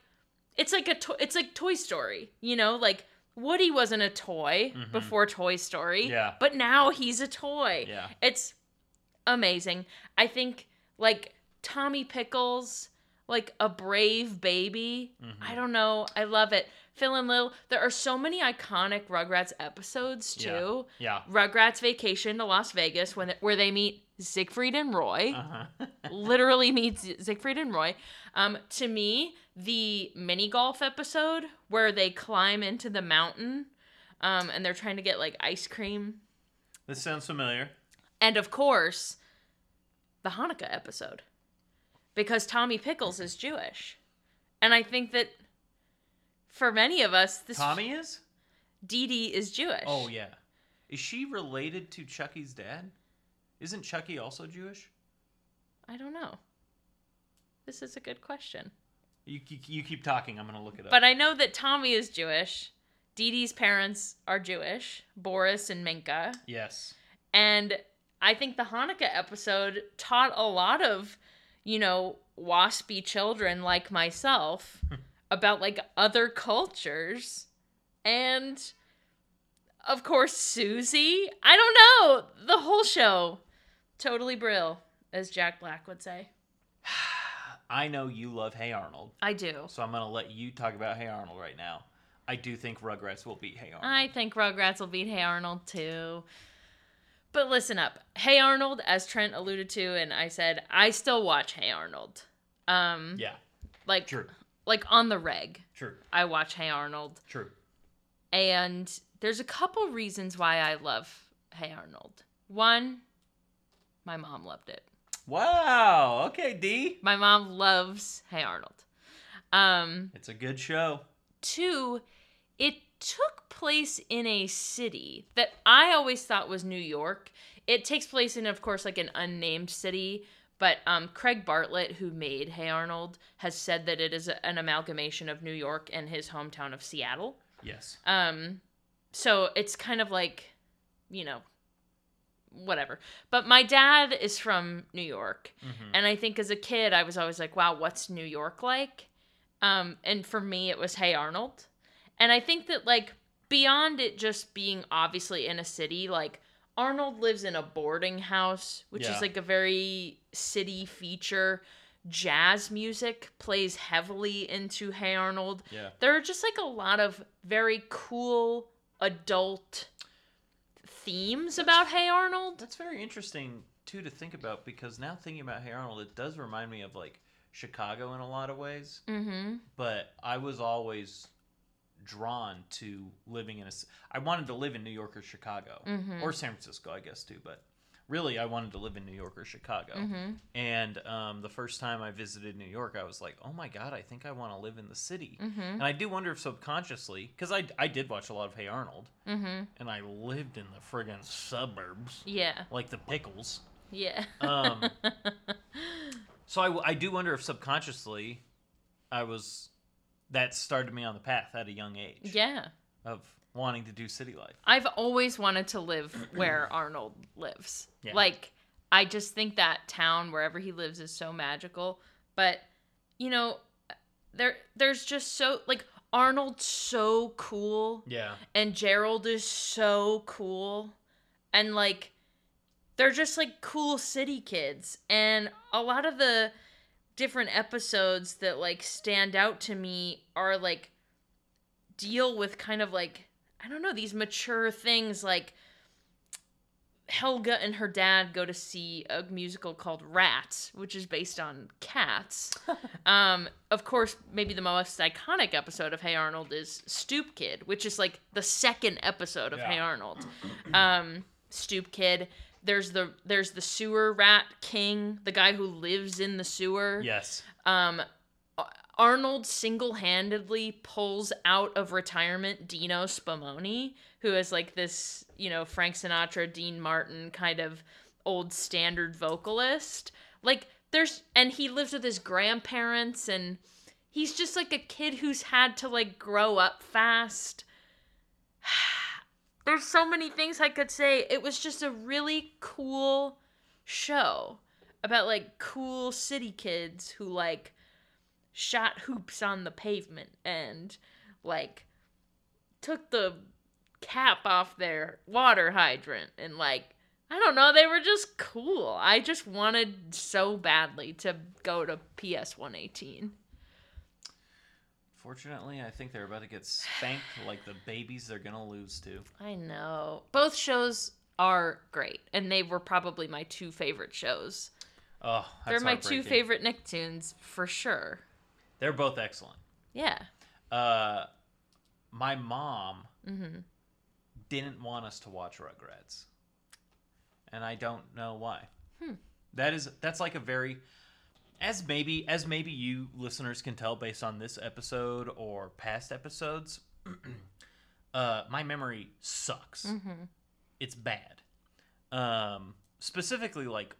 Speaker 4: it's like a to- it's like Toy Story, you know, like Woody wasn't a toy
Speaker 3: Mhm.
Speaker 4: before Toy Story.
Speaker 3: Yeah.
Speaker 4: But now he's a toy.
Speaker 3: Yeah.
Speaker 4: It's amazing. I think like Tommy Pickles, like a brave baby.
Speaker 3: Mhm.
Speaker 4: I don't know. I love it. Phil and Lil. There are so many iconic Rugrats episodes too.
Speaker 3: Yeah.
Speaker 4: Rugrats Vacation to Las Vegas when where they meet Siegfried and Roy.
Speaker 3: Uh-huh.
Speaker 4: Literally meets Siegfried and Roy. Um, to me, the mini golf episode where they climb into the mountain, um, and they're trying to get like ice cream
Speaker 3: this sounds familiar.
Speaker 4: and of course, the Hanukkah episode. Because Tommy Pickles is Jewish. And I think that for many of us, this
Speaker 3: Tommy is?
Speaker 4: Didi is Jewish.
Speaker 3: Oh yeah. Is she related to Chucky's dad? Isn't Chucky also Jewish?
Speaker 4: I don't know. This is a good question.
Speaker 3: You, you, you keep talking. I'm gonna look it up.
Speaker 4: But I know that Tommy is Jewish. Didi's parents are Jewish, Boris and Minka.
Speaker 3: yes.
Speaker 4: And I think the Hanukkah episode taught a lot of, you know, waspy children like myself about like other cultures. And of course, Susie. I don't know. The whole show. Totally brill, as Jack Black would say.
Speaker 3: I know you love Hey Arnold,
Speaker 4: I do.
Speaker 3: so I'm gonna let you talk about Hey Arnold right now. I do think Rugrats will beat Hey Arnold.
Speaker 4: I think Rugrats will beat Hey Arnold too. But listen up. Hey Arnold, as Trent alluded to, and I said, I still watch Hey Arnold. Um
Speaker 3: yeah.
Speaker 4: like
Speaker 3: True.
Speaker 4: Like on the reg.
Speaker 3: True.
Speaker 4: I watch Hey Arnold.
Speaker 3: True.
Speaker 4: And there's a couple reasons why I love Hey Arnold. One, my mom loved it.
Speaker 3: Wow. Okay, D.
Speaker 4: My mom loves Hey Arnold. Um
Speaker 3: It's a good show.
Speaker 4: Two, it took place in a city that I always thought was New York. It takes place in, of course, like an unnamed city. But um, Craig Bartlett, who made Hey Arnold, has said that it is a, an amalgamation of New York and his hometown of Seattle.
Speaker 3: Yes.
Speaker 4: Um, so it's kind of like, you know, whatever. But my dad is from New York,
Speaker 3: Mhm.
Speaker 4: and I think as a kid, I was always like, wow, what's New York like? Um, and for me, it was Hey Arnold. And I think that, like, beyond it just being obviously in a city, like, Arnold lives in a boarding house, which
Speaker 3: Yeah.
Speaker 4: is like a very city feature. Jazz music plays heavily into Hey Arnold.
Speaker 3: Yeah.
Speaker 4: There are just like a lot of very cool adult themes about Hey Arnold.
Speaker 3: That's very interesting too to think about because now thinking about Hey Arnold, it does remind me of like Chicago in a lot of ways.
Speaker 4: Mm-hmm.
Speaker 3: But I was always drawn to living in a. I wanted to live in New York or Chicago
Speaker 4: Mhm.
Speaker 3: or San Francisco, I guess too. But really, I wanted to live in New York or Chicago.
Speaker 4: Mm-hmm.
Speaker 3: And um, the first time I visited New York, I was like, "Oh my god, I think I want to live in the city."
Speaker 4: Mm-hmm.
Speaker 3: And I do wonder if subconsciously, because I I did watch a lot of Hey Arnold,
Speaker 4: Mm-hmm.
Speaker 3: and I lived in the friggin' suburbs,
Speaker 4: Yeah.
Speaker 3: like the pickles.
Speaker 4: Yeah.
Speaker 3: Um, So I, I do wonder if subconsciously, I was that started me on the path at a young age
Speaker 4: yeah.
Speaker 3: of wanting to do city life.
Speaker 4: I've always wanted to live where Arnold lives.
Speaker 3: Yeah.
Speaker 4: Like, I just think that town wherever he lives is so magical. But, you know, there there's just so like Arnold's so cool
Speaker 3: Yeah.
Speaker 4: and Gerald is so cool. And like they're just like cool city kids. And a lot of the different episodes that like stand out to me are like deal with kind of like I don't know, these mature things like Helga and her dad go to see a musical called Rats, which is based on cats. um, of course, maybe the most iconic episode of Hey Arnold is Stoop Kid, which is like the second episode of
Speaker 3: Yeah.
Speaker 4: Hey Arnold. Um, Stoop Kid. There's the there's the sewer rat king, the guy who lives in the sewer.
Speaker 3: Yes.
Speaker 4: Um, Arnold single-handedly pulls out of retirement Dino Spumoni, who is like this, you know, Frank Sinatra, Dean Martin kind of old standard vocalist. Like there's and he lives with his grandparents and he's just like a kid who's had to like grow up fast. There's so many things I could say. It was just a really cool show about like cool city kids who like shot hoops on the pavement and like took the cap off their water hydrant and like I don't know, they were just cool. I just wanted so badly to go to PS 118.
Speaker 3: Fortunately, I think they're about to get spanked like the babies they're gonna lose to.
Speaker 4: I know. Both shows are great, and they were probably my two favorite shows.
Speaker 3: Oh,
Speaker 4: They're my two favorite Nicktoons for sure.
Speaker 3: They're both excellent.
Speaker 4: Yeah.
Speaker 3: Uh, my mom
Speaker 4: Mm-hmm.
Speaker 3: didn't want us to watch Rugrats, and I don't know why.
Speaker 4: Hmm.
Speaker 3: That is that's like a very as maybe as maybe you listeners can tell based on this episode or past episodes. uh, my memory sucks.
Speaker 4: Mm-hmm.
Speaker 3: It's bad. Um, specifically, like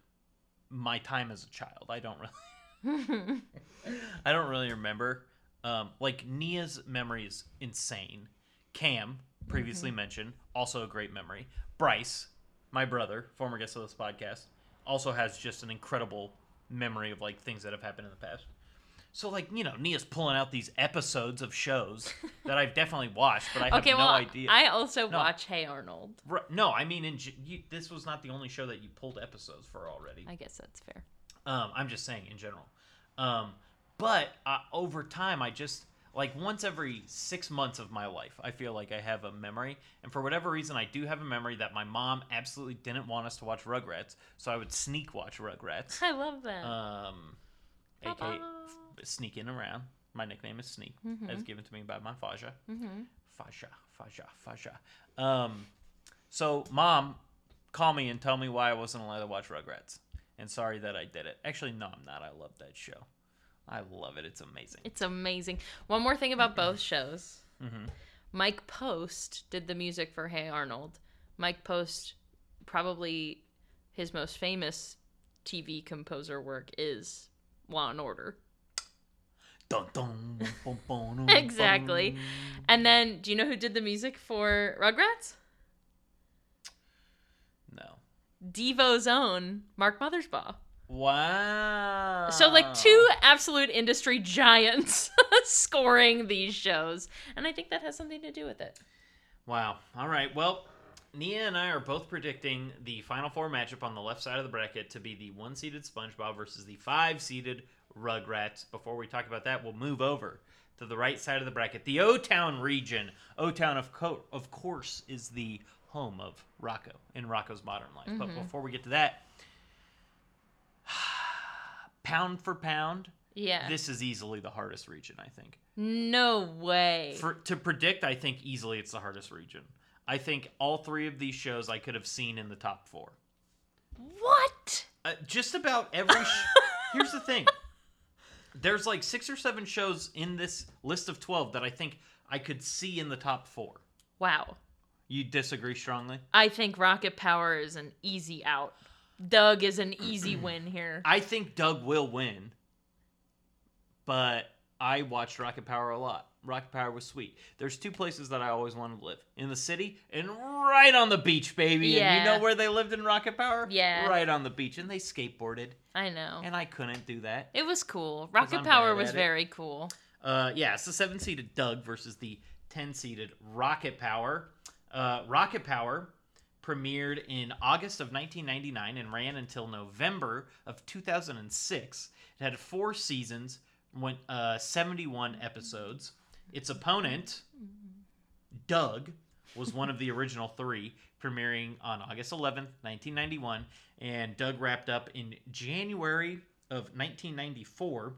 Speaker 3: my time as a child, I don't really. I don't really remember. Um, like Nia's memory is insane. Cam, previously mentioned, also a great memory. Bryce, my brother, former guest of this podcast, also has just an incredible memory of like things that have happened in the past. So like you know, Nia's pulling out these episodes of shows that I've definitely watched, but I have
Speaker 4: okay,
Speaker 3: no
Speaker 4: well,
Speaker 3: idea.
Speaker 4: I also
Speaker 3: No.
Speaker 4: watch Hey Arnold.
Speaker 3: No, I mean, in, you, this was not the only show that you pulled episodes for already.
Speaker 4: I guess that's fair.
Speaker 3: Um, I'm just saying in general. Um, but uh, over time, I just like once every six months of my life, I feel like I have a memory, and for whatever reason, I do have a memory that my mom absolutely didn't want us to watch Rugrats, so I would sneak watch Rugrats.
Speaker 4: I love that.
Speaker 3: Um, aka sneaking around. My nickname is Sneak, as given to me by my Faja.
Speaker 4: mm-hmm.
Speaker 3: Faja, Faja, Faja. Um, so mom, call me and tell me why I wasn't allowed to watch Rugrats. And sorry that I did it. Actually, no, I'm not. I love that show. I love it. It's amazing.
Speaker 4: It's amazing. One more thing about both shows.
Speaker 3: hmm
Speaker 4: Mike Post did the music for Hey Arnold. Mike Post, probably his most famous TV composer work is Law and Order.
Speaker 3: Dun, dun, bum, bum,
Speaker 4: Exactly. And then, do you know who did the music for Rugrats?
Speaker 3: No.
Speaker 4: Devo's own Mark Mothersbaugh.
Speaker 3: Wow.
Speaker 4: So, like, two absolute industry giants scoring these shows. And I think that has something to do with it.
Speaker 3: Wow. All right. Well, Nia and I are both predicting the final four matchup on the left side of the bracket to be the one seeded SpongeBob versus the five seeded Rugrats. Before we talk about that, we'll move over to the right side of the bracket, the O Town region. O Town, of, co- of course, is the home of Rocko in Rocko's Modern Life. But before we get to that, pound for pound,
Speaker 4: Yeah.
Speaker 3: this is easily the hardest region, I think.
Speaker 4: no way.
Speaker 3: For to predict, I think easily it's the hardest region. I think all three of these shows I could have seen in the top four.
Speaker 4: what?
Speaker 3: Uh, just about every. Sh- Here's the thing. There's like six or seven shows in this list of twelve that I think I could see in the top four.
Speaker 4: Wow.
Speaker 3: You disagree strongly?
Speaker 4: I think Rocket Power is an easy out. Doug is an easy win here.
Speaker 3: I think Doug will win, but I watched Rocket Power a lot. Rocket Power was sweet. There's two places that I always wanted to live in the city and right on the beach, baby. Yeah. And you know where they lived in Rocket Power?
Speaker 4: Yeah.
Speaker 3: Right on the beach. And they skateboarded,
Speaker 4: I know.
Speaker 3: and I couldn't do that.
Speaker 4: It was cool. Rocket Power was very cool.
Speaker 3: Uh, yeah, it's the seven seeded Doug versus the 10 seeded Rocket Power. Uh, Rocket Power premiered in August of 1999 and ran until November of 2006. It had four seasons, went uh, 71 episodes. Its opponent, Doug, was one of the original three, premiering on August 11th, 1991, and Doug wrapped up in January of 1994.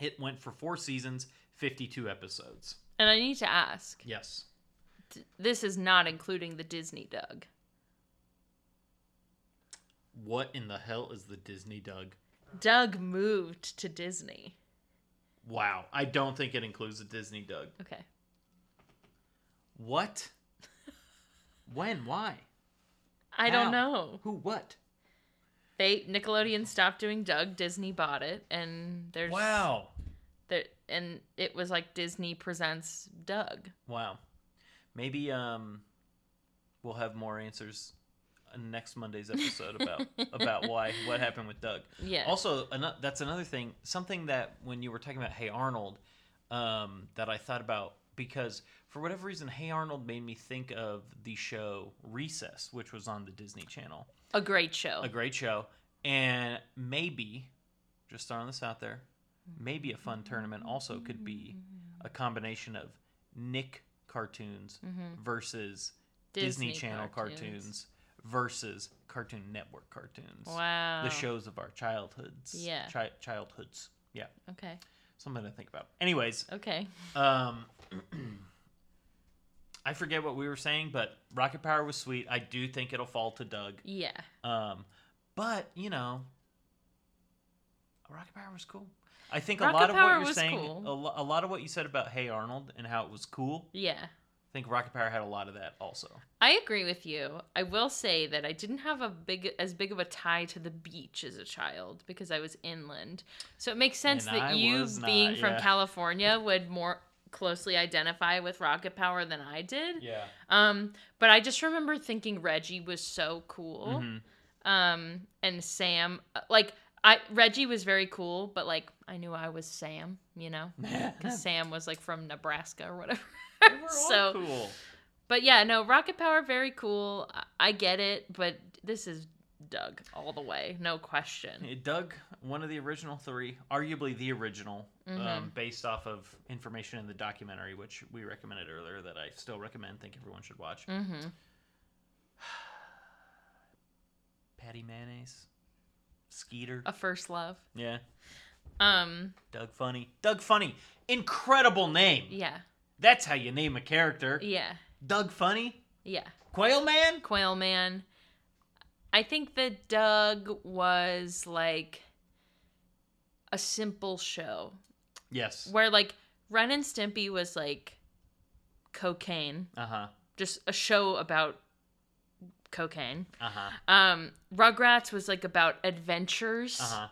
Speaker 3: It went for four seasons, 52 episodes.
Speaker 4: And I need to ask
Speaker 3: Yes.
Speaker 4: Th- this is not including the Disney Doug.
Speaker 3: What in the hell is the Disney Doug?
Speaker 4: Doug moved to Disney.
Speaker 3: Wow. I don't think it includes the Disney Doug.
Speaker 4: Okay.
Speaker 3: What? when? Why?
Speaker 4: I
Speaker 3: How?
Speaker 4: don't know.
Speaker 3: Who? What?
Speaker 4: They Nickelodeon stopped doing Doug. Disney bought it, and there's
Speaker 3: Wow.
Speaker 4: there and it was like Disney presents Doug.
Speaker 3: Wow. Maybe um we'll have more answers in next Monday's episode about about why what happened with Doug.
Speaker 4: Yeah.
Speaker 3: Also, ano- that's another thing. Something that when you were talking about Hey Arnold, um, that I thought about because for whatever reason, Hey Arnold made me think of the show Recess, which was on the Disney Channel.
Speaker 4: a great show.
Speaker 3: A great show, and maybe just throwing this out there, maybe a fun tournament also could be a combination of Nick cartoons versus Disney,
Speaker 4: Disney
Speaker 3: Channel
Speaker 4: cartoons.
Speaker 3: cartoons. versus Cartoon Network cartoons.
Speaker 4: wow.
Speaker 3: The shows of our childhoods.
Speaker 4: Yeah.
Speaker 3: Chi- childhoods. Yeah.
Speaker 4: Okay.
Speaker 3: Something to think about. Anyways,
Speaker 4: Okay.
Speaker 3: um, I forget what we were saying, but Rocket Power was sweet. I do think it'll fall to Doug.
Speaker 4: Yeah.
Speaker 3: Um, but you know, Rocket Power was cool. I think a
Speaker 4: Rocket
Speaker 3: lot of
Speaker 4: Power
Speaker 3: what you're saying,
Speaker 4: cool.
Speaker 3: a, lo- a lot of what you said about Hey Arnold and how it was cool.
Speaker 4: Yeah.
Speaker 3: I think Rocket Power had a lot of that also.
Speaker 4: I agree with you. I will say that I didn't have a big as big of a tie to the beach as a child because I was inland. So it makes sense
Speaker 3: And
Speaker 4: that
Speaker 3: I
Speaker 4: you
Speaker 3: was not,
Speaker 4: being from
Speaker 3: yeah.
Speaker 4: California would more closely identify with Rocket Power than I did.
Speaker 3: Yeah.
Speaker 4: Um, but I just remember thinking Reggie was so cool.
Speaker 3: Mhm.
Speaker 4: Um, and Sam, uh, like I Reggie was very cool, but like I knew I was Sam, you know, because Sam was like from Nebraska or whatever.
Speaker 3: They were all
Speaker 4: so,
Speaker 3: cool.
Speaker 4: but yeah, no, Rocket Power very cool. I, I get it, but this is Doug all the way, no question.
Speaker 3: It Doug, one of the original three, arguably the original, um,
Speaker 4: Mhm.
Speaker 3: based off of information in the documentary, which we recommended earlier, that I still recommend. Think everyone should watch.
Speaker 4: Mm-hmm.
Speaker 3: Patty Mayonnaise, Skeeter,
Speaker 4: A first love.
Speaker 3: yeah,
Speaker 4: Um,
Speaker 3: Doug Funnie, Doug Funnie, incredible name.
Speaker 4: yeah,
Speaker 3: That's how you name a character.
Speaker 4: yeah,
Speaker 3: Doug Funnie,
Speaker 4: yeah.
Speaker 3: Quail Man.
Speaker 4: Quail Man. I think that Doug was like a simple show
Speaker 3: Yes.
Speaker 4: where like Ren and Stimpy was like cocaine,
Speaker 3: Uh huh.
Speaker 4: just a show about cocaine.
Speaker 3: Uh huh.
Speaker 4: Um, Rugrats was like about adventures.
Speaker 3: Uh huh.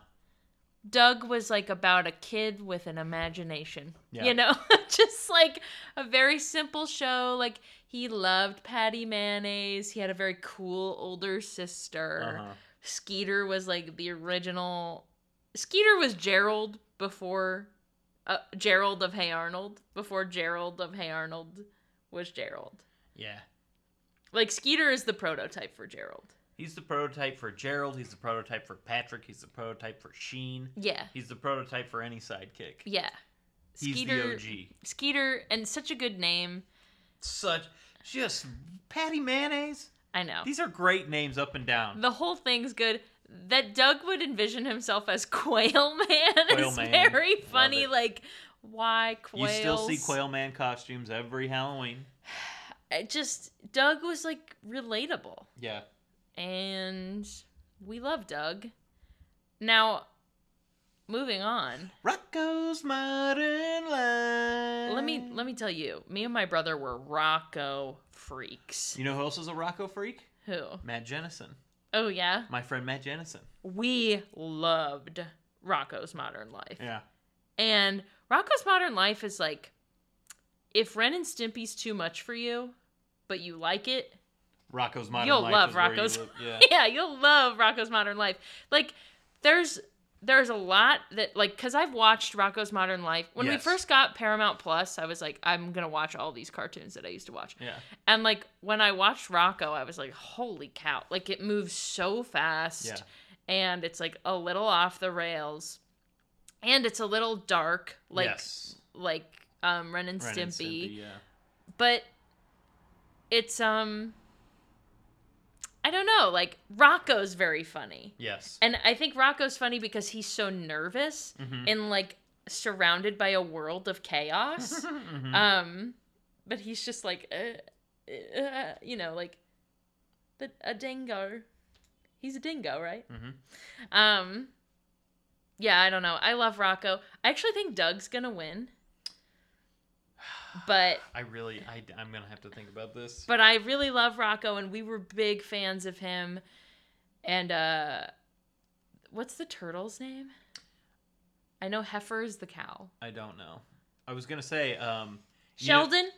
Speaker 4: Doug was like about a kid with an imagination.
Speaker 3: Yeah.
Speaker 4: You know, just like a very simple show. Like he loved Patty Mayonnaise. He had a very cool older sister.
Speaker 3: Uh huh.
Speaker 4: Skeeter was like the original. Skeeter was Gerald before uh, Gerald of Hey Arnold. Before Gerald of Hey Arnold was Gerald.
Speaker 3: Yeah.
Speaker 4: Like Skeeter is the prototype for Gerald.
Speaker 3: He's the prototype for Gerald. He's the prototype for Patrick. He's the prototype for Sheen.
Speaker 4: Yeah,
Speaker 3: He's the prototype for any sidekick.
Speaker 4: yeah.
Speaker 3: He's
Speaker 4: Skeeter,
Speaker 3: the OG.
Speaker 4: Skeeter, and such a good name.
Speaker 3: Such just Patty Mayonnaise.
Speaker 4: I know.
Speaker 3: These are great names up and down.
Speaker 4: the whole thing's good. That Doug would envision himself as Quail Man
Speaker 3: Quail
Speaker 4: is
Speaker 3: Man.
Speaker 4: very funny. Like, why
Speaker 3: Quail?
Speaker 4: You
Speaker 3: still see Quail Man costumes every Halloween.
Speaker 4: It just Doug was like relatable,
Speaker 3: Yeah.
Speaker 4: and we love Doug. Now, moving on.
Speaker 3: Rocko's Modern Life.
Speaker 4: Let me let me tell you, me and my brother were Rocko freaks.
Speaker 3: You know who else is a Rocko freak?
Speaker 4: Who?
Speaker 3: Matt Jennison.
Speaker 4: Oh yeah,
Speaker 3: My friend Matt Jennison.
Speaker 4: we loved Rocko's Modern Life.
Speaker 3: Yeah.
Speaker 4: And Rocko's Modern Life is like if Ren and Stimpy's too much for you, but you like it,
Speaker 3: Rocko's Modern
Speaker 4: You'll
Speaker 3: Life.
Speaker 4: love
Speaker 3: you
Speaker 4: Rocko's-
Speaker 3: live- Yeah.
Speaker 4: yeah, you'll love Rocko's Modern Life. Like there's there's a lot that like cuz I've watched Rocko's Modern Life. When we first got Paramount Plus, I was like I'm going to watch all these cartoons that I used to watch.
Speaker 3: Yeah.
Speaker 4: And like when I watched Rocko, I was like, "Holy cow. Like it moves so fast."
Speaker 3: Yeah.
Speaker 4: And it's like a little off the rails. And it's a little dark like
Speaker 3: yes.
Speaker 4: like um Ren and
Speaker 3: Ren
Speaker 4: Stimpy.
Speaker 3: and Stimpy, yeah.
Speaker 4: But it's um I don't know, like Rocko's very funny.
Speaker 3: Yes.
Speaker 4: And I think Rocko's funny because he's so nervous
Speaker 3: Mhm.
Speaker 4: and like surrounded by a world of chaos.
Speaker 3: Mhm.
Speaker 4: um but he's just like uh, uh, you know, like the a dingo. He's a dingo, right?
Speaker 3: Mhm.
Speaker 4: Um yeah, I don't know. I love Rocko. I actually think Doug's going to win. But
Speaker 3: I really, I, I'm gonna have to think about this.
Speaker 4: but I really love Rocko and we were big fans of him. And uh what's the turtle's name? I know Heifer is the cow.
Speaker 3: I don't know. I was gonna say, um, you know-
Speaker 4: Sheldon?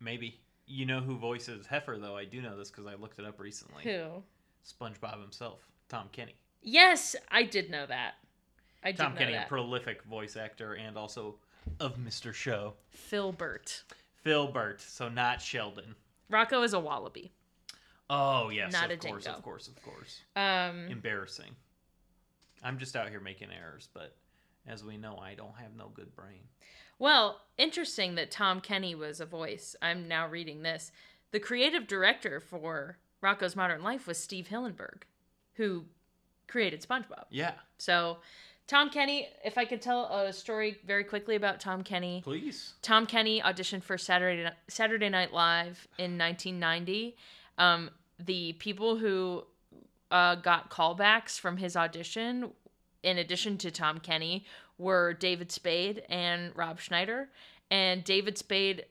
Speaker 3: maybe you know who voices Heifer though. I do know this because I looked it up recently.
Speaker 4: Who?
Speaker 3: SpongeBob himself, Tom Kenny.
Speaker 4: Yes, I did know that. I did
Speaker 3: Tom Kenny,
Speaker 4: that.
Speaker 3: a prolific voice actor and also of Mr. Show.
Speaker 4: Filbert.
Speaker 3: Phil Burt, so not Sheldon.
Speaker 4: Rocko is a wallaby.
Speaker 3: Oh yes,
Speaker 4: Not
Speaker 3: of
Speaker 4: a
Speaker 3: course,
Speaker 4: dingo.
Speaker 3: of course, of course.
Speaker 4: Um,
Speaker 3: Embarrassing. I'm just out here making errors, but as we know, I don't have no good brain.
Speaker 4: Well, interesting that Tom Kenny was a voice. I'm now reading this. The creative director for Rocko's Modern Life was Steve Hillenburg, who created SpongeBob.
Speaker 3: Yeah,
Speaker 4: So, Tom Kenny, if I could tell a story very quickly about Tom Kenny.
Speaker 3: please.
Speaker 4: Tom Kenny auditioned for Saturday Saturday Night Live in 1990. Um, the people who uh, got callbacks from his audition, in addition to Tom Kenny, were David Spade and Rob Schneider. And David Spade,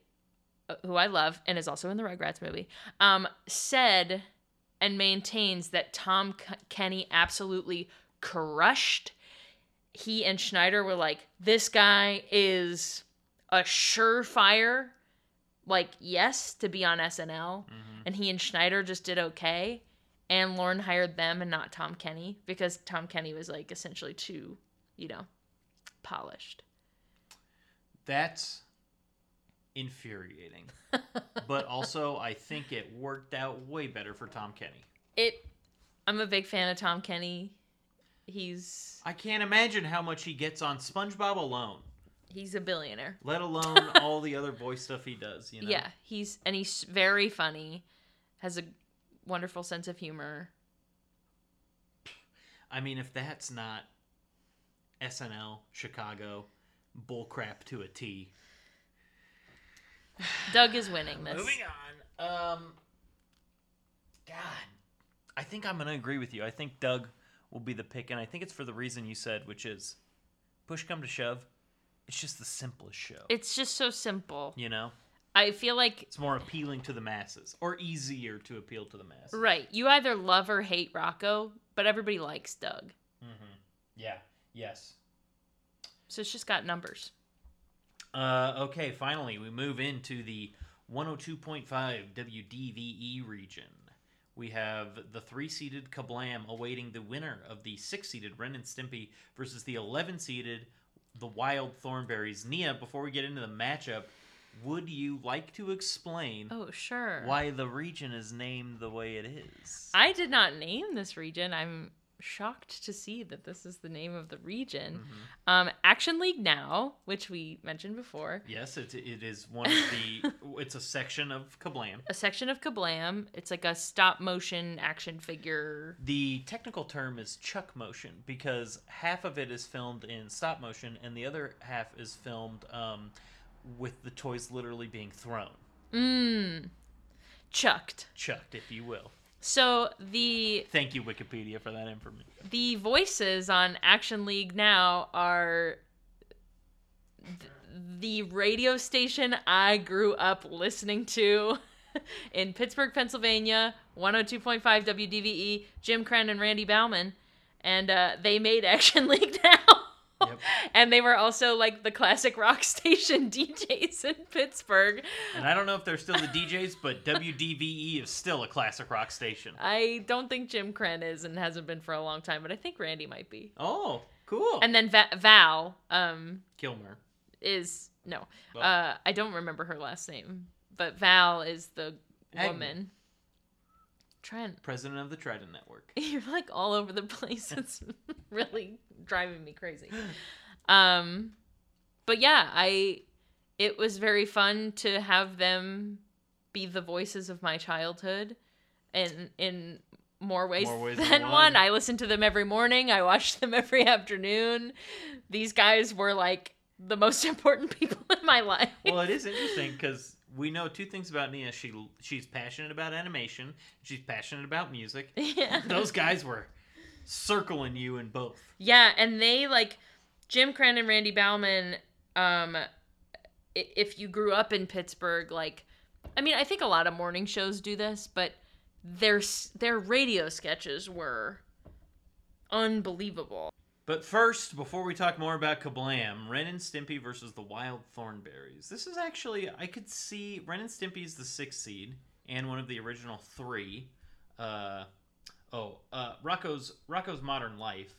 Speaker 4: uh, who I love and is also in the Rugrats movie, um, said and maintains that Tom Kenny absolutely crushed. He and Schneider were like, this guy is a surefire, like, yes, to be on SNL.
Speaker 3: Mhm.
Speaker 4: And he and Schneider just did okay. And Lorne hired them and not Tom Kenny because Tom Kenny was like essentially too, you know, polished.
Speaker 3: That's infuriating. but also, I think it worked out way better for Tom Kenny.
Speaker 4: It, I'm a big fan of Tom Kenny. He's
Speaker 3: I can't imagine how much he gets on SpongeBob alone,
Speaker 4: he's a billionaire.
Speaker 3: let alone all the other voice stuff he does. You know?
Speaker 4: Yeah, he's and he's very funny, has a wonderful sense of humor.
Speaker 3: I mean, if that's not SNL, Chicago, bullcrap to a T.
Speaker 4: Doug is winning this.
Speaker 3: Moving on. Um, God, I think I'm gonna agree with you. I think Doug will be the pick, and I think it's for the reason you said, which is push come to shove, it's just the simplest show.
Speaker 4: It's just so simple.
Speaker 3: you know,
Speaker 4: I feel like
Speaker 3: it's more appealing to the masses, or easier to appeal to the masses.
Speaker 4: right, you either love or hate Rocko, but everybody likes Doug.
Speaker 3: Mm-hmm. Yeah. Yes.
Speaker 4: So it's just got numbers.
Speaker 3: Uh, okay, finally, we move into the 102.5 WDVE region. We have the three seeded Kablam awaiting the winner of the six seeded Ren and Stimpy versus the 11 seeded The Wild Thornberrys. Nia, before we get into the matchup, would you like to explain
Speaker 4: Oh, sure.
Speaker 3: why the region is named the way it is?
Speaker 4: I did not name this region. I'm shocked to see that this is the name of the region.
Speaker 3: Mhm.
Speaker 4: Um, Action League Now, which we mentioned before,
Speaker 3: Yes, it, it is one of the. it's a section of Kablam.
Speaker 4: a section of Kablam. It's like a stop motion action figure.
Speaker 3: The technical term is chuck motion because half of it is filmed in stop motion and the other half is filmed um, with the toys literally being thrown,
Speaker 4: Mmm. Chucked.
Speaker 3: chucked, if you will.
Speaker 4: So the
Speaker 3: Thank you, Wikipedia, for that information.
Speaker 4: the voices on Action League now are th- the radio station I grew up listening to in Pittsburgh, Pennsylvania, 102.5 WDVE, Jim Krenn and Randy Bauman. And uh, they made Action League now. And they were also like the classic rock station DJs in Pittsburgh.
Speaker 3: And I don't know if they're still the DJs, but WDVE is still a classic rock station.
Speaker 4: I don't think Jim Krenn is and hasn't been for a long time, but I think Randy might be.
Speaker 3: Oh, cool.
Speaker 4: And then Va- Val, um,
Speaker 3: Kilmer.
Speaker 4: is no
Speaker 3: Well-
Speaker 4: uh i don't remember her last name but val is the
Speaker 3: Agnew.
Speaker 4: woman Trent,
Speaker 3: President of the Trident Network.
Speaker 4: you're like all over the place it's really driving me crazy um but yeah i it was very fun to have them be the voices of my childhood and in more ways,
Speaker 3: More ways
Speaker 4: than,
Speaker 3: than
Speaker 4: one.
Speaker 3: one.
Speaker 4: I listened to them every morning. I watched them every afternoon. These guys were like the most important people in my life.
Speaker 3: well, it is interesting because we know two things about Nia. She she's passionate about animation. She's passionate about music.
Speaker 4: yeah.
Speaker 3: Those guys were circling you in both.
Speaker 4: Yeah, and they like Jim Krenn and Randy Bauman. Um, if you grew up in Pittsburgh, like, I mean, I think a lot of morning shows do this, but their their radio sketches were unbelievable.
Speaker 3: But first, before we talk more about Kablam, Ren and Stimpy versus the Wild Thornberrys. This is actually I could see Ren and Stimpy is the sixth seed and one of the original three. Uh, oh, uh, Rocko's Rocko's Modern Life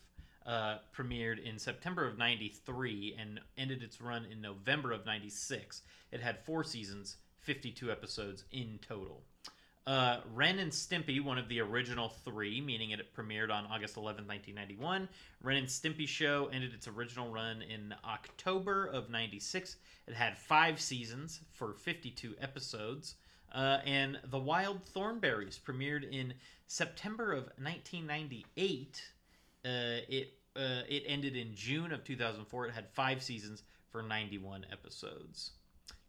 Speaker 3: uh, premiered in September of '93 and ended its run in November of '96. It had four seasons, 52 episodes in total. Uh, Ren and Stimpy, one of the original three, meaning it premiered on August 11, 1991. Ren and Stimpy show ended its original run in October of 96. It had five seasons for 52 episodes. Uh, and The Wild Thornberrys premiered in September of 1998. Uh, it uh, it ended in June of 2004. It had five seasons for 91 episodes.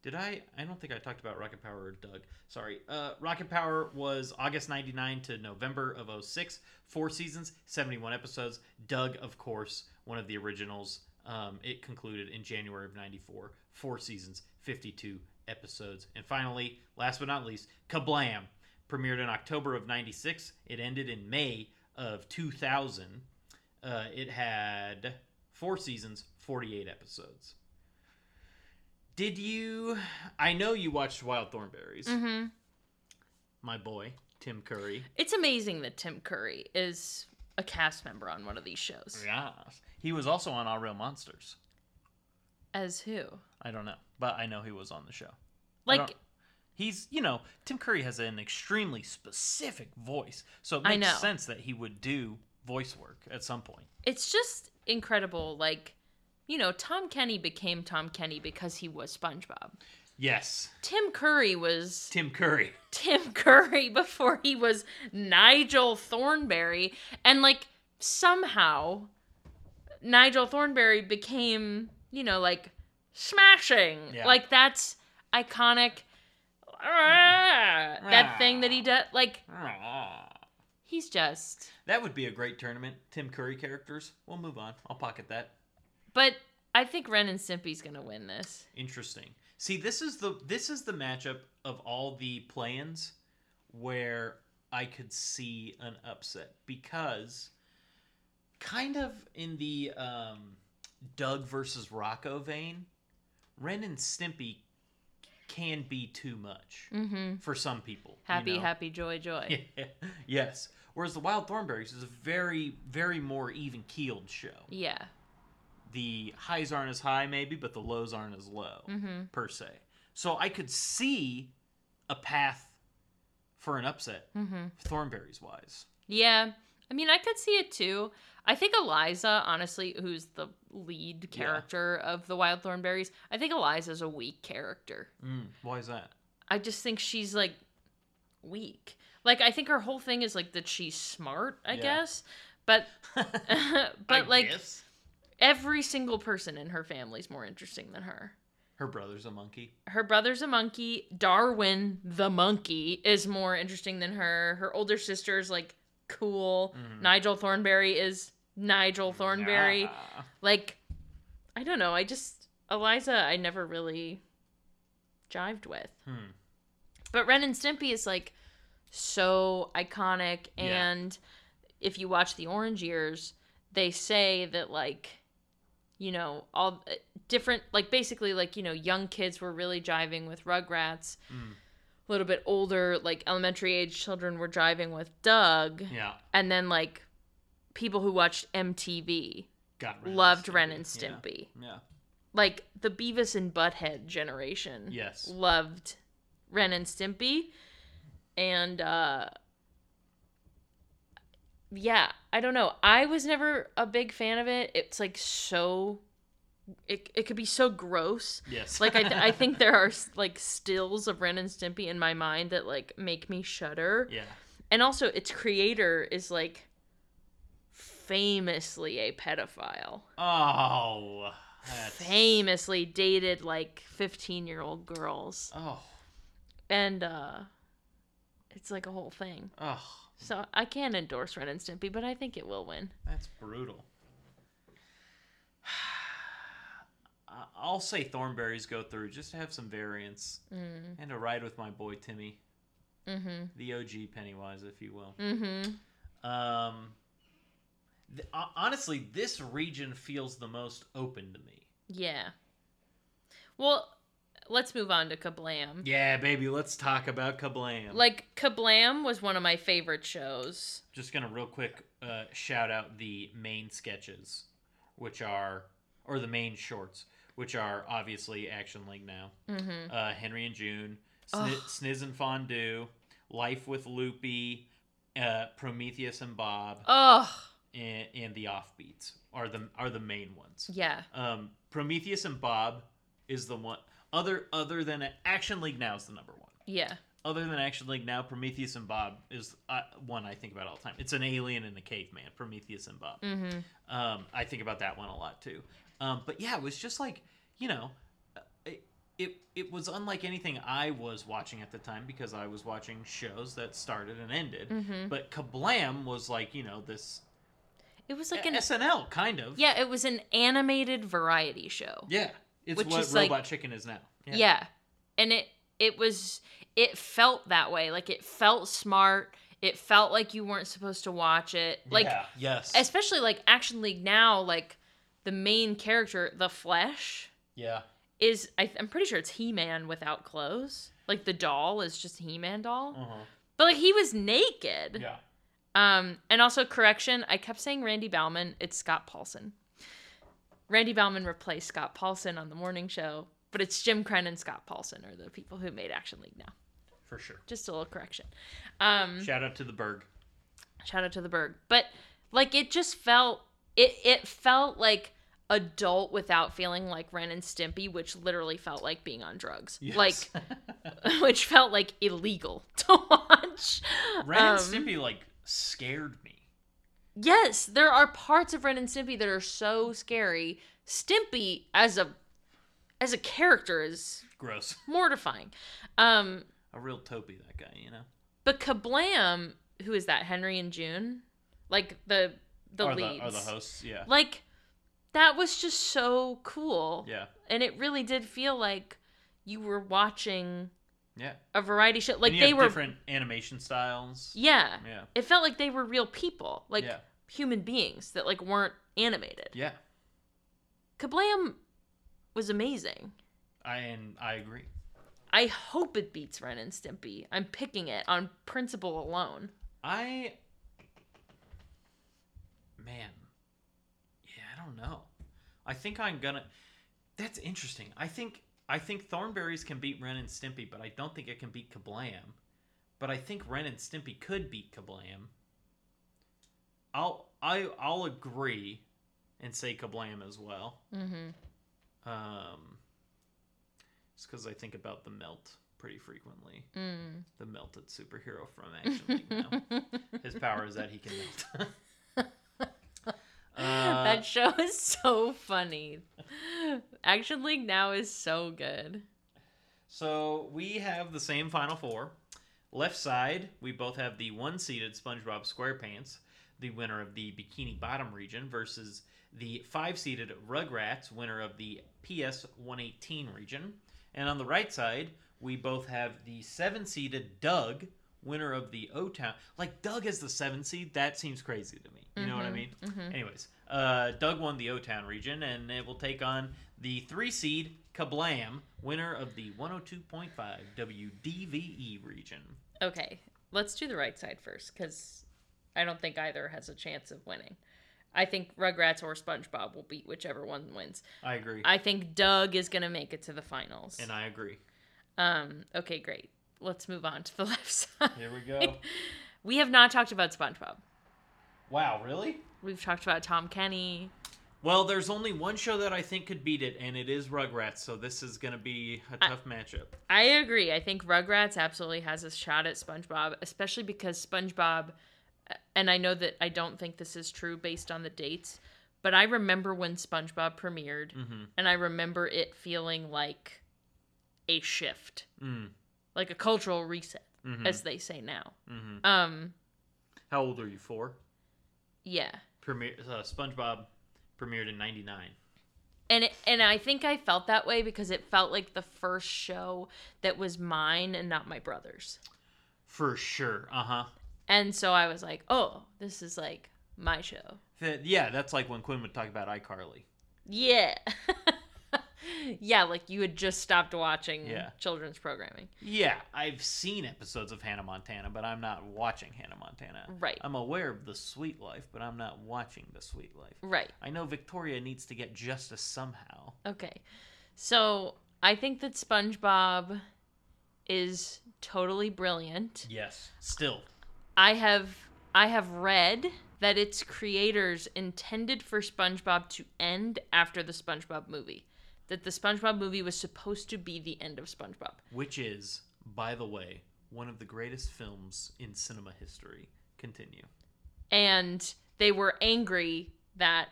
Speaker 3: Did I? I don't think I talked about Rocket Power or Doug. Sorry. Uh, Rocket Power was August 99 to November of 06. Four seasons, 71 episodes. Doug, of course, one of the originals. Um, it concluded in January of 94. Four seasons, 52 episodes. And finally, last but not least, Kablam. Premiered in October of 96. It ended in May of 2000. Uh, it had four seasons, 48 episodes. Did you? I know you watched Wild Thornberrys.
Speaker 4: Mm-hmm.
Speaker 3: My boy, Tim Curry.
Speaker 4: It's amazing that Tim Curry is a cast member on one of these shows.
Speaker 3: Yes. He was also on All Real Monsters.
Speaker 4: As who?
Speaker 3: I don't know, but I know he was on the show.
Speaker 4: Like
Speaker 3: he's, you know, Tim Curry has an extremely specific voice, so it makes sense that he would do voice work at some point.
Speaker 4: it's just incredible. Like, you know, Tom Kenny became Tom Kenny because he was SpongeBob.
Speaker 3: Yes,
Speaker 4: Tim Curry was
Speaker 3: Tim Curry.
Speaker 4: Tim Curry before he was Nigel Thornberry. And like somehow Nigel Thornberry became, you know, like smashing.
Speaker 3: Yeah.
Speaker 4: Like that's iconic. That thing that he does. Like he's just.
Speaker 3: That would be a great tournament. Tim Curry characters. We'll move on. I'll pocket that.
Speaker 4: But I think Ren and Stimpy's gonna win this.
Speaker 3: Interesting. See, this is the this is the matchup of all the play-ins where I could see an upset because kind of in the um, Doug versus Rocko vein, Ren and Stimpy can be too much
Speaker 4: Mm-hmm.
Speaker 3: for some people. you
Speaker 4: Happy,
Speaker 3: know?
Speaker 4: happy, joy, joy.
Speaker 3: Yeah. yes. Whereas the Wild Thornberrys is a very, very more even keeled show.
Speaker 4: Yeah.
Speaker 3: The highs aren't as high, maybe, but the lows aren't as low,
Speaker 4: Mm-hmm.
Speaker 3: per se. So I could see a path for an upset,
Speaker 4: Mm-hmm.
Speaker 3: Thornberrys wise.
Speaker 4: Yeah. I mean, I could see it too. I think Eliza, honestly, who's the lead
Speaker 3: Yeah.
Speaker 4: character of the Wild Thornberrys, I think Eliza's a weak character.
Speaker 3: Mm, why is that?
Speaker 4: I just think she's like weak. Like I think her whole thing is like that she's smart, I
Speaker 3: Yeah.
Speaker 4: guess. But but like
Speaker 3: guess.
Speaker 4: Every single person in her family's more interesting than her.
Speaker 3: her brother's a monkey.
Speaker 4: Her brother's a monkey. Darwin the monkey is more interesting than her. Her older sister's like cool.
Speaker 3: Mhm.
Speaker 4: Nigel Thornberry is Nigel Thornberry.
Speaker 3: Ah.
Speaker 4: Like I don't know. I just Eliza I never really jived with.
Speaker 3: Hmm.
Speaker 4: But Ren and Stimpy is like so iconic
Speaker 3: Yeah.
Speaker 4: and if you watch the Orange Years, they say that like you know, all uh, different like basically like, you know, young kids were really jiving with Rugrats.
Speaker 3: Mm.
Speaker 4: A little bit older, like elementary age children were driving with Doug.
Speaker 3: Yeah.
Speaker 4: And then like people who watched MTV
Speaker 3: Got Ren
Speaker 4: loved Ren and Stimpy.
Speaker 3: Yeah. yeah.
Speaker 4: Like the Beavis and Butthead generation
Speaker 3: Yes.
Speaker 4: loved Ren and Stimpy. And uh yeah, I don't know. I was never a big fan of it. It's like so it, it could be so gross.
Speaker 3: Yes.
Speaker 4: Like I, I think there are like stills of Ren and Stimpy in my mind that like make me shudder.
Speaker 3: Yeah.
Speaker 4: And also its creator is like famously a pedophile.
Speaker 3: Oh. That's...
Speaker 4: Famously dated like 15-year-old girls.
Speaker 3: Oh.
Speaker 4: And uh it's like a whole thing.
Speaker 3: Oh.
Speaker 4: So I can't endorse Ren and Stimpy, but I think it will win.
Speaker 3: That's brutal. I'll say Thornberrys go through just to have some variance
Speaker 4: Mm.
Speaker 3: and to ride with my boy Timmy,
Speaker 4: Mm-hmm.
Speaker 3: the OG Pennywise, if you will.
Speaker 4: Mm-hmm.
Speaker 3: Um, th- honestly, this region feels the most open to me.
Speaker 4: Yeah. Well, let's move on to Kablam.
Speaker 3: Yeah, baby, let's talk about Kablam.
Speaker 4: Like Kablam was one of my favorite shows.
Speaker 3: just gonna real quick uh, shout out the main sketches, which are or the main shorts, which are obviously Action League now.
Speaker 4: Mm-hmm.
Speaker 3: Uh, Henry and June, Sni- Sniz and Fondue, Life with Loopy, uh, Prometheus and Bob,
Speaker 4: Oh,
Speaker 3: and, and the Offbeats are the are the main ones.
Speaker 4: yeah.
Speaker 3: Um, Prometheus and Bob is the one. Other other than Action League now is the number one.
Speaker 4: Yeah.
Speaker 3: Other than Action League now, Prometheus and Bob is uh, one I think about all the time. It's an alien and a caveman, Prometheus and Bob.
Speaker 4: Mm-hmm.
Speaker 3: Um, I think about that one a lot too. Um, but yeah, it was just like you know, uh, it, it it was unlike anything I was watching at the time because I was watching shows that started and ended.
Speaker 4: Mhm.
Speaker 3: But Kablam was like you know this
Speaker 4: It was like an
Speaker 3: SNL kind of.
Speaker 4: yeah. It was an animated variety show.
Speaker 3: yeah. It's
Speaker 4: Which
Speaker 3: what
Speaker 4: is like-
Speaker 3: Robot Chicken is now.
Speaker 4: Yeah. And it it was it felt that way. Like it felt smart. It felt like you weren't supposed to watch it. Like
Speaker 3: Yeah. yes.
Speaker 4: especially like Action League now, like the main character, the Flesh,
Speaker 3: yeah.
Speaker 4: is I, I'm pretty sure it's He Man without clothes. Like the doll is just He Man doll,
Speaker 3: Uh-huh.
Speaker 4: but like he was naked.
Speaker 3: Yeah.
Speaker 4: Um, and also correction, I kept saying Randy Bauman. It's Scott Paulson. Randy Bauman replaced Scott Paulson on the morning show, but it's Jim Krenn and Scott Paulson are the people who made Action League now.
Speaker 3: For sure.
Speaker 4: Just a little correction. Um,
Speaker 3: Shout out to the Burgh.
Speaker 4: shout out to the Burgh, but like it just felt it it felt like adult without feeling like Ren and Stimpy, which literally felt like being on drugs,
Speaker 3: Yes.
Speaker 4: like which felt like illegal to watch.
Speaker 3: Ren and
Speaker 4: Um,
Speaker 3: Stimpy like scared.
Speaker 4: Yes, there are parts of Ren and Stimpy that are so scary. Stimpy as a as a character is
Speaker 3: Gross.
Speaker 4: mortifying. Um,
Speaker 3: A real topi, that guy. You know.
Speaker 4: but Kablam, who is that? Henry and June, like the the
Speaker 3: are
Speaker 4: leads,
Speaker 3: the the hosts? Yeah.
Speaker 4: like that was just so cool.
Speaker 3: Yeah.
Speaker 4: and it really did feel like you were watching
Speaker 3: Yeah.
Speaker 4: a variety show. Like they were,
Speaker 3: different animation styles.
Speaker 4: yeah.
Speaker 3: Yeah.
Speaker 4: It felt like they were real people, like
Speaker 3: Yeah.
Speaker 4: human beings that like weren't animated.
Speaker 3: Yeah.
Speaker 4: Kablam was amazing.
Speaker 3: I and I agree.
Speaker 4: I hope it beats Ren and Stimpy. I'm picking it on principle alone.
Speaker 3: I man. Yeah, I don't know. I think I'm gonna That's interesting. I think I think Thornberrys can beat Ren and Stimpy, but I don't think it can beat Kablam. But I think Ren and Stimpy could beat Kablam. I'll I I'll agree and say Kablam as well.
Speaker 4: Mm-hmm.
Speaker 3: Um it's because I think about the melt pretty frequently.
Speaker 4: Mm.
Speaker 3: The melted superhero from Action League now. His power is that he can melt. uh,
Speaker 4: that show is so funny. Action League now is so good.
Speaker 3: so we have the same final four. Left side, we both have the one-seeded SpongeBob SquarePants, the winner of the Bikini Bottom region, versus the five-seeded Rugrats, winner of the PS 118 region. And on the right side, we both have the seven-seeded Doug, winner of the O Town. Like Doug as the seven seed, that seems crazy to me. You know what I mean? Anyways, uh, Doug won the O Town region, and it will take on the three seed Kablam, winner of the 102.5 WDVE region.
Speaker 4: Okay, let's do the right side first because I don't think either has a chance of winning. I think Rugrats or SpongeBob will beat whichever one wins.
Speaker 3: I agree,
Speaker 4: I think Doug is gonna make it to the finals.
Speaker 3: and I agree.
Speaker 4: Um. Okay, great. Let's move on to the left side.
Speaker 3: Here we go.
Speaker 4: We have not talked about SpongeBob.
Speaker 3: wow, really?
Speaker 4: We've talked about Tom Kenny.
Speaker 3: Well, there's only one show that I think could beat it, and it is Rugrats. So this is gonna be a tough matchup.
Speaker 4: I agree. I think Rugrats absolutely has a shot at SpongeBob, especially because SpongeBob, and I know that I don't think this is true based on the dates, but I remember when SpongeBob premiered,
Speaker 3: Mm-hmm.
Speaker 4: and I remember it feeling like a shift,
Speaker 3: Mm.
Speaker 4: Like a cultural reset,
Speaker 3: Mhm.
Speaker 4: as they say now.
Speaker 3: Mm-hmm.
Speaker 4: Um,
Speaker 3: How old are you? Four.
Speaker 4: yeah.
Speaker 3: Premiere. Uh, SpongeBob premiered in '99.
Speaker 4: and it, and I think I felt that way because it felt like the first show that was mine and not my brother's.
Speaker 3: For sure. Uh huh.
Speaker 4: And so I was like, "Oh, this is like my show.
Speaker 3: Yeah, that's like when Quinn would talk about iCarly.
Speaker 4: Yeah. yeah, like you had just stopped watching
Speaker 3: Yeah.
Speaker 4: children's programming.
Speaker 3: Yeah, I've seen episodes of Hannah Montana, but I'm not watching Hannah Montana.
Speaker 4: Right.
Speaker 3: I'm aware of the Sweet Life, but I'm not watching the Sweet Life.
Speaker 4: Right.
Speaker 3: I know Victoria needs to get justice somehow.
Speaker 4: Okay. So I think that SpongeBob is totally brilliant.
Speaker 3: Yes. Still.
Speaker 4: I have I have read that its creators intended for SpongeBob to end after the SpongeBob movie. That the SpongeBob movie was supposed to be the end of SpongeBob.
Speaker 3: Which is, by the way, one of the greatest films in cinema history. Continue.
Speaker 4: And they were angry that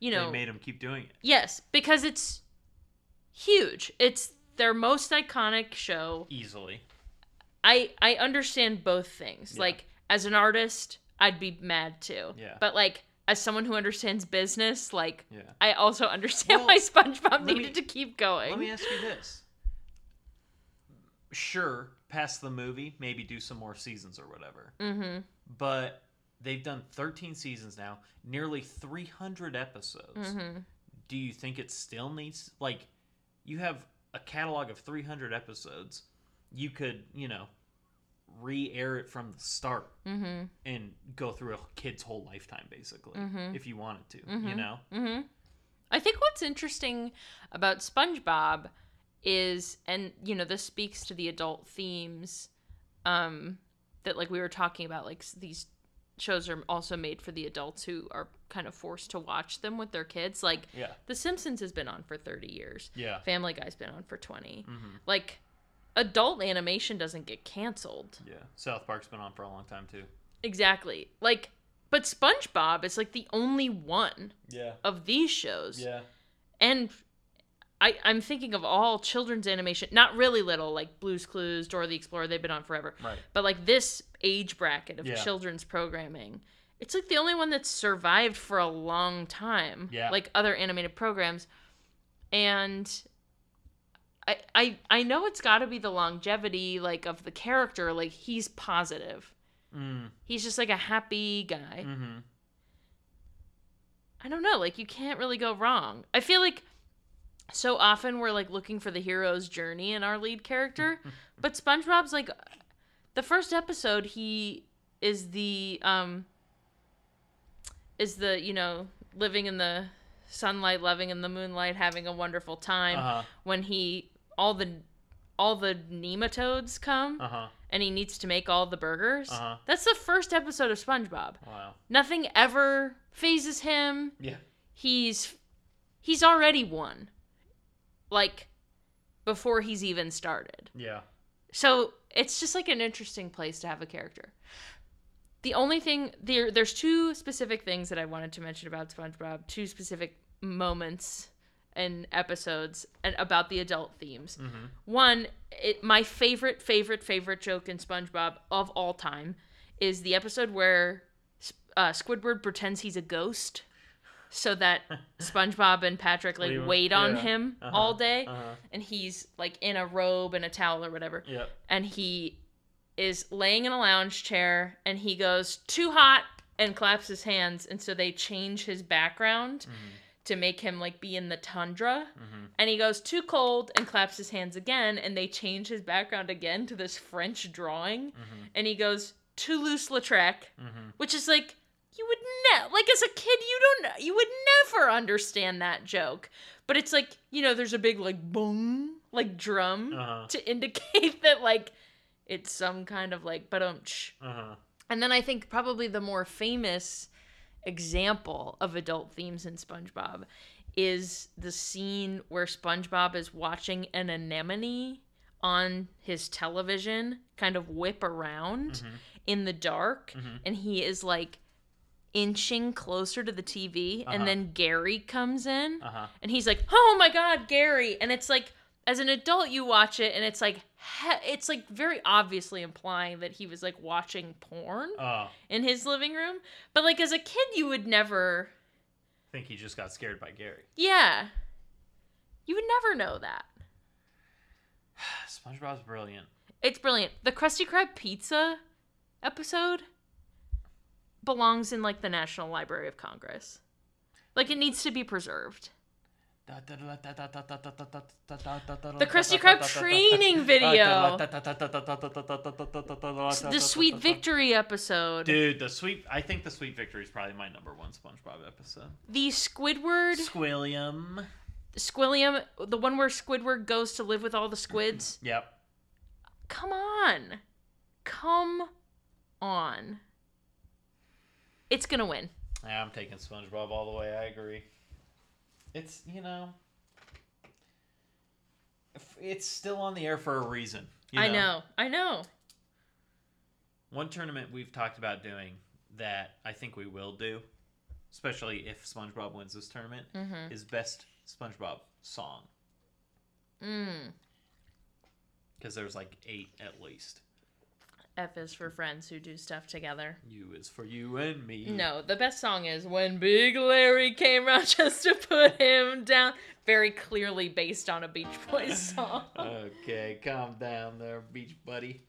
Speaker 4: you know
Speaker 3: they made him keep doing it.
Speaker 4: Yes, because it's huge. It's their most iconic show.
Speaker 3: Easily.
Speaker 4: I I understand both things.
Speaker 3: Yeah.
Speaker 4: Like as an artist, I'd be mad too.
Speaker 3: Yeah.
Speaker 4: But like as someone who understands business, like
Speaker 3: Yeah.
Speaker 4: I also understand
Speaker 3: Well,
Speaker 4: why SpongeBob
Speaker 3: let me-
Speaker 4: needed to keep going.
Speaker 3: Let me ask you this. Sure, past the movie, maybe do some more seasons or whatever.
Speaker 4: mm-hmm.
Speaker 3: But they've done 13 seasons now, nearly 300 episodes.
Speaker 4: Mm-hmm.
Speaker 3: Do you think it still needs like you have a catalog of 300 episodes? You could, you know, re-air it from the start
Speaker 4: Mm-hmm.
Speaker 3: and go through a kid's whole lifetime basically
Speaker 4: Mhm.
Speaker 3: if you wanted to, you
Speaker 4: Mhm.
Speaker 3: know?
Speaker 4: Mm-hmm. I think what's interesting about SpongeBob is, and you know, this speaks to the adult themes um, that, like we were talking about, like these shows are also made for the adults who are kind of forced to watch them with their kids. Like,
Speaker 3: Yeah.
Speaker 4: The Simpsons has been on for thirty years.
Speaker 3: Yeah.
Speaker 4: Family Guy's been on for 20
Speaker 3: Mhm.
Speaker 4: Like, adult animation doesn't get canceled.
Speaker 3: Yeah. South Park's been on for a long time too.
Speaker 4: Exactly. Like, but SpongeBob is like the only one
Speaker 3: Yeah.
Speaker 4: of these shows
Speaker 3: Yeah.
Speaker 4: and I, I'm thinking of all children's animation, not really little, like Blue's Clues, Dora the Explorer, they've been on forever.
Speaker 3: Right.
Speaker 4: But like this age bracket of
Speaker 3: Yeah.
Speaker 4: children's programming, it's like the only one that's survived for a long time.
Speaker 3: Yeah.
Speaker 4: Like other animated programs. And I I I know it's gotta be the longevity, like of the character, like he's positive.
Speaker 3: Mm.
Speaker 4: He's just like a happy guy.
Speaker 3: Mm-hmm.
Speaker 4: I don't know, like you can't really go wrong. I feel like so often we're like looking for the hero's journey in our lead character, but SpongeBob's like the first episode he is the um is the, you know, living in the sunlight, loving in the moonlight, having a wonderful time
Speaker 3: Uh-huh.
Speaker 4: when he all the all the nematodes come
Speaker 3: Uh-huh.
Speaker 4: and he needs to make all the burgers.
Speaker 3: Uh-huh.
Speaker 4: That's the first episode of SpongeBob.
Speaker 3: Wow.
Speaker 4: Nothing ever fazes him.
Speaker 3: Yeah.
Speaker 4: He's he's already won. Like before he's even started.
Speaker 3: Yeah.
Speaker 4: So it's just like an interesting place to have a character. The only thing there there's two specific things that I wanted to mention about SpongeBob, two specific moments and episodes and about the adult themes.
Speaker 3: Mm-hmm.
Speaker 4: One, it, my favorite, favorite, favorite joke in SpongeBob of all time is the episode where uh, Squidward pretends he's a ghost so that SpongeBob and Patrick like wait on
Speaker 3: yeah.
Speaker 4: him
Speaker 3: Uh-huh.
Speaker 4: all day,
Speaker 3: Uh-huh.
Speaker 4: and he's like in a robe and a towel or whatever,
Speaker 3: Yep.
Speaker 4: and he is laying in a lounge chair, and he goes too hot and claps his hands, and so they change his background to make him like be in the tundra. And he goes too cold and claps his hands again and they change his background again to this french drawing. And he goes Toulouse Lautrec which is like you would ne- like as a kid you don't you would never understand that joke. But it's like you know there's a big like boom like drum
Speaker 3: Uh-huh.
Speaker 4: to indicate that like it's some kind of like but um
Speaker 3: Uh-huh.
Speaker 4: and then I think probably the more famous example of adult themes in SpongeBob is the scene where SpongeBob is watching an anemone on his television kind of whip around in the dark and he is like inching closer to the TV
Speaker 3: Uh-huh.
Speaker 4: and then Gary comes in
Speaker 3: Uh-huh.
Speaker 4: and he's like, "Oh my god, Gary!" And it's like, as an adult, you watch it, and it's like, he- it's like very obviously implying that he was like watching porn
Speaker 3: Oh.
Speaker 4: in his living room. But like as a kid, you would never,
Speaker 3: I think he just got scared by Gary.
Speaker 4: yeah, you would never know that.
Speaker 3: SpongeBob's brilliant.
Speaker 4: It's brilliant. The Krusty Krab pizza episode belongs in like the National Library of Congress. Like it needs to be preserved. The Krusty Krab training video. The Sweet Victory episode.
Speaker 3: Dude, the sweet. I think the Sweet Victory is probably my number one SpongeBob episode.
Speaker 4: The Squidward.
Speaker 3: Squilliam.
Speaker 4: Squilliam. The one where Squidward goes to live with all the squids. Mm-hmm.
Speaker 3: Yep.
Speaker 4: Come on. Come on. It's gonna win.
Speaker 3: Yeah, I'm taking SpongeBob all the way. I agree. It's you know, it's still on the air for a reason. you
Speaker 4: I know. I know.
Speaker 3: One tournament we've talked about doing that I think we will do, especially if SpongeBob wins this tournament,
Speaker 4: Mm-hmm.
Speaker 3: is best SpongeBob song
Speaker 4: Mm.
Speaker 3: because there's like eight at least.
Speaker 4: F is for friends who do stuff together.
Speaker 3: You is for you and me.
Speaker 4: No, the best song is When Big Larry Came Round Just to Put Him Down. Very clearly based on a Beach Boys song.
Speaker 3: Okay, calm down there, beach buddy.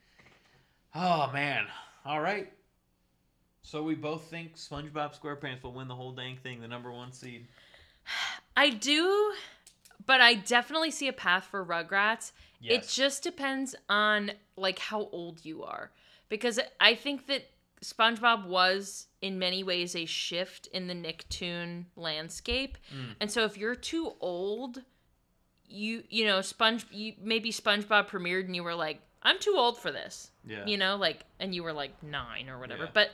Speaker 3: Oh man. All right. So we both think SpongeBob SquarePants will win the whole dang thing, the number one seed.
Speaker 4: I do, but I definitely see a path for Rugrats. It just depends on like how old you are. Because I think that SpongeBob was in many ways a shift in the Nicktoon landscape.
Speaker 3: Mm.
Speaker 4: And so if you're too old, you you know, Sponge you maybe SpongeBob premiered and you were like, I'm too old for this.
Speaker 3: Yeah.
Speaker 4: You know, like and you were like 9 or whatever.
Speaker 3: Yeah.
Speaker 4: But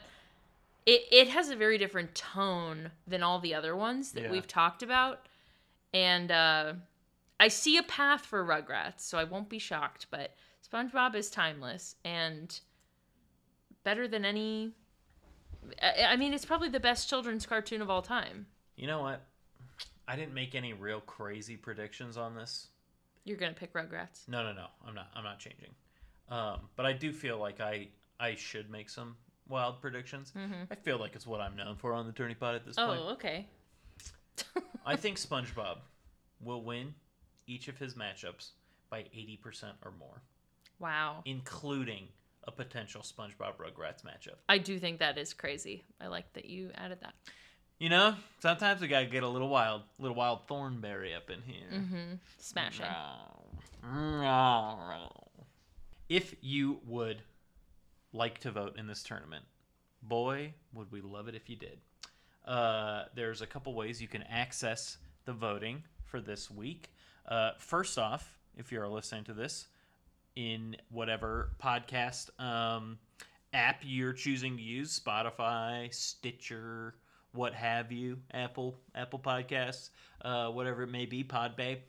Speaker 4: it it has a very different tone than all the other ones that
Speaker 3: Yeah.
Speaker 4: we've talked about. And uh I see a path for Rugrats, so I won't be shocked, but SpongeBob is timeless and better than any I, I mean, it's probably the best children's cartoon of all time.
Speaker 3: You know what? I didn't make any real crazy predictions on this.
Speaker 4: You're gonna pick Rugrats.
Speaker 3: No, no, no. I'm not. I'm not changing. Um, but I do feel like I I should make some wild predictions.
Speaker 4: Mhm.
Speaker 3: I feel like it's what I'm known for on the Tourney Pod at this
Speaker 4: Oh,
Speaker 3: point.
Speaker 4: Oh, okay.
Speaker 3: I think SpongeBob will win each of his matchups by 80% or more,
Speaker 4: Wow.
Speaker 3: including a potential SpongeBob Rugrats matchup.
Speaker 4: I do think that is crazy. I like that you added that.
Speaker 3: You know, sometimes we gotta get a little wild, little wild Thornberry up in here.
Speaker 4: Mm-hmm. Smashing.
Speaker 3: If you would like to vote in this tournament, boy, would we love it if you did. Uh, there's a couple ways you can access the voting for this week. Uh, first off, if you're listening to this in whatever podcast um, app you're choosing to use, Spotify, Stitcher, what have you, Apple, Apple Podcasts, uh, whatever it may be, Podbay.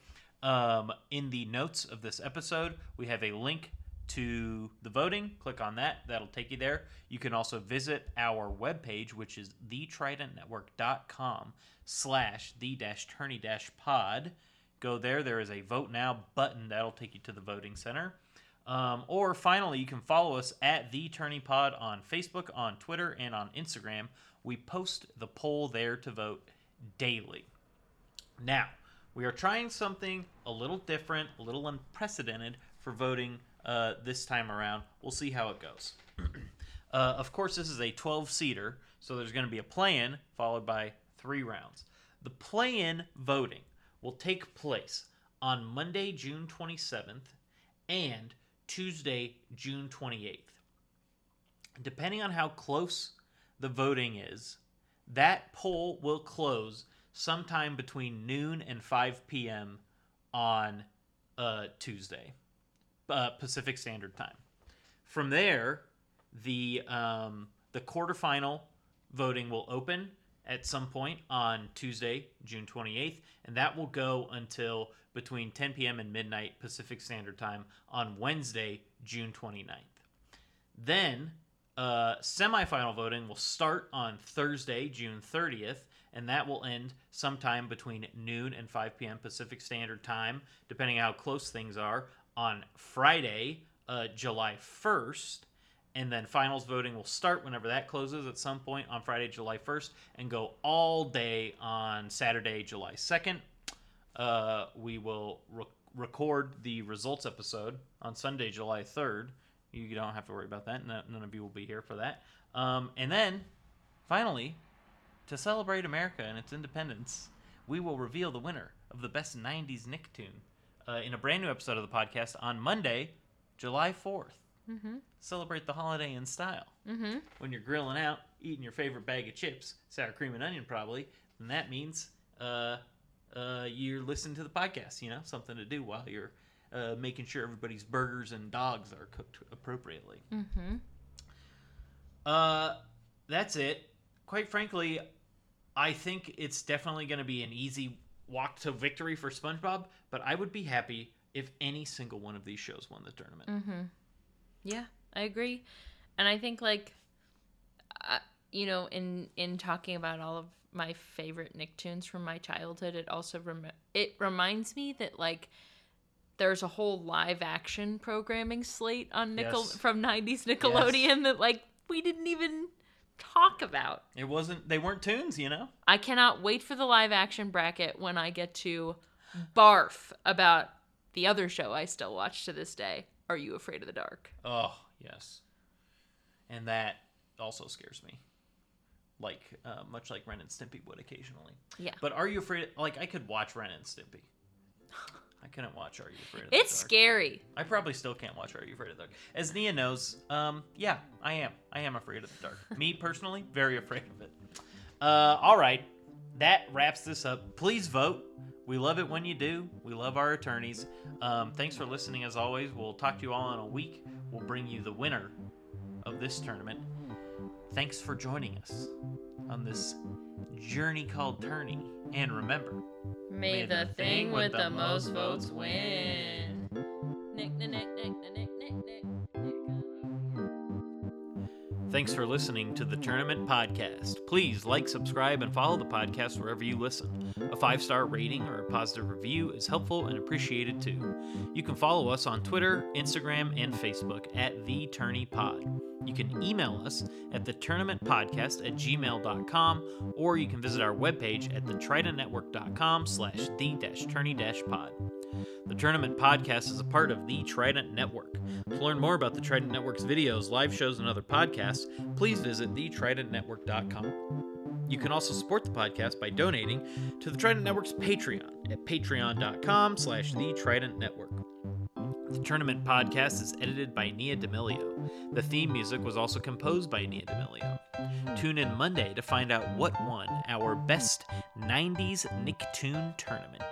Speaker 3: Um, in the notes of this episode, we have a link to the voting. Click on that. That'll take you there. You can also visit our webpage, which is thetridentnetwork.com slash the dash tourney dash pod. Go there. There is a vote now button that'll take you to the voting center. Um, or finally, you can follow us at the Tourney Pod on Facebook, on Twitter, and on Instagram. We post the poll there to vote daily. Now, we are trying something a little different, a little unprecedented for voting uh, this time around. We'll see how it goes. uh, of course, this is a 12 seater, so there's going to be a play in followed by three rounds. The play in voting will take place on Monday, June 27th and Tuesday, June 28th. Depending on how close the voting is, that poll will close sometime between noon and 5 p.m. on uh, Tuesday, uh, Pacific Standard Time. From there, the um, the quarterfinal voting will open at some point on Tuesday, June 28th, and that will go until between 10 p.m. and midnight Pacific Standard Time on Wednesday, June 29th. Then, uh, semifinal voting will start on Thursday, June 30th, and that will end sometime between noon and 5 p.m. Pacific Standard Time, depending how close things are, on Friday, uh, July 1st. And then finals voting will start whenever that closes at some point on Friday, July 1st, and go all day on Saturday, July 2nd. Uh, we will re- record the results episode on Sunday, July 3rd. You don't have to worry about that. No, none of you will be here for that. Um, and then Finally, to celebrate America and its independence, we will reveal the winner of the best 90s Nicktoon uh, in a brand new episode of the podcast on Monday, July 4th.
Speaker 4: Mm-hmm.
Speaker 3: Celebrate the holiday in style.
Speaker 4: Mm-hmm.
Speaker 3: When you're grilling out, eating your favorite bag of chips, sour cream and onion probably, then that means uh, uh, you're listening to the podcast, you know, something to do while you're uh, making sure everybody's burgers and dogs are cooked appropriately.
Speaker 4: Mm-hmm.
Speaker 3: Uh, that's it. Quite frankly, I think it's definitely going to be an easy walk to victory for SpongeBob, but I would be happy if any single one of these shows won the tournament.
Speaker 4: Mm-hmm. Yeah, I agree, and I think like, uh, you know, in in talking about all of my favorite Nicktoons from my childhood, it also rem- it reminds me that like there's a whole live action programming slate on Nickel
Speaker 3: Yes.
Speaker 4: from '90s Nickelodeon that like we didn't even talk about.
Speaker 3: It wasn't. They weren't toons, you know.
Speaker 4: I cannot wait for the live action bracket when I get to barf about the other show I still watch to this day. Are you afraid of the dark?
Speaker 3: Oh yes, and that also scares me. Like uh, much like Ren and Stimpy would occasionally.
Speaker 4: Yeah.
Speaker 3: But are you afraid? Like I could watch Ren and Stimpy. I couldn't watch Are You Afraid of the
Speaker 4: It's
Speaker 3: Dark.
Speaker 4: scary.
Speaker 3: I probably still can't watch Are You Afraid of the Dark. As Nia knows, um, yeah, I am. I am afraid of the dark. Me personally, very afraid of it. Uh, all right, that wraps this up. Please vote. We love it when you do. We love our attorneys. Um, thanks for listening. As always, we'll talk to you all in a week. We'll bring you the winner of this tournament. Thanks for joining us on this journey called Tourney. And remember,
Speaker 4: May the thing with the most votes win. Nick, nick, nick, nick, nick, nick, nick,
Speaker 3: Thanks for listening to the Tournament Podcast. Please like, subscribe, and follow the podcast wherever you listen. A five star rating or a positive review is helpful and appreciated too. You can follow us on Twitter, Instagram, and Facebook at The Tourney Pod. You can email us at the tournament podcast at gmail.com or you can visit our webpage at thetridentnetwork.com slash the dash tourney dash pod. The Tournament Podcast is a part of the Trident Network. To learn more about the Trident Network's videos, live shows, and other podcasts, please visit thetridentnetwork.com. You can also support the podcast by donating to the Trident Network's Patreon at patreon.com slash the Trident Network. The Tournament Podcast is edited by Nia D'Amelio. The theme music was also composed by Nia D'Amelio. Tune in Monday to find out what won our best 90s Nicktoon tournament.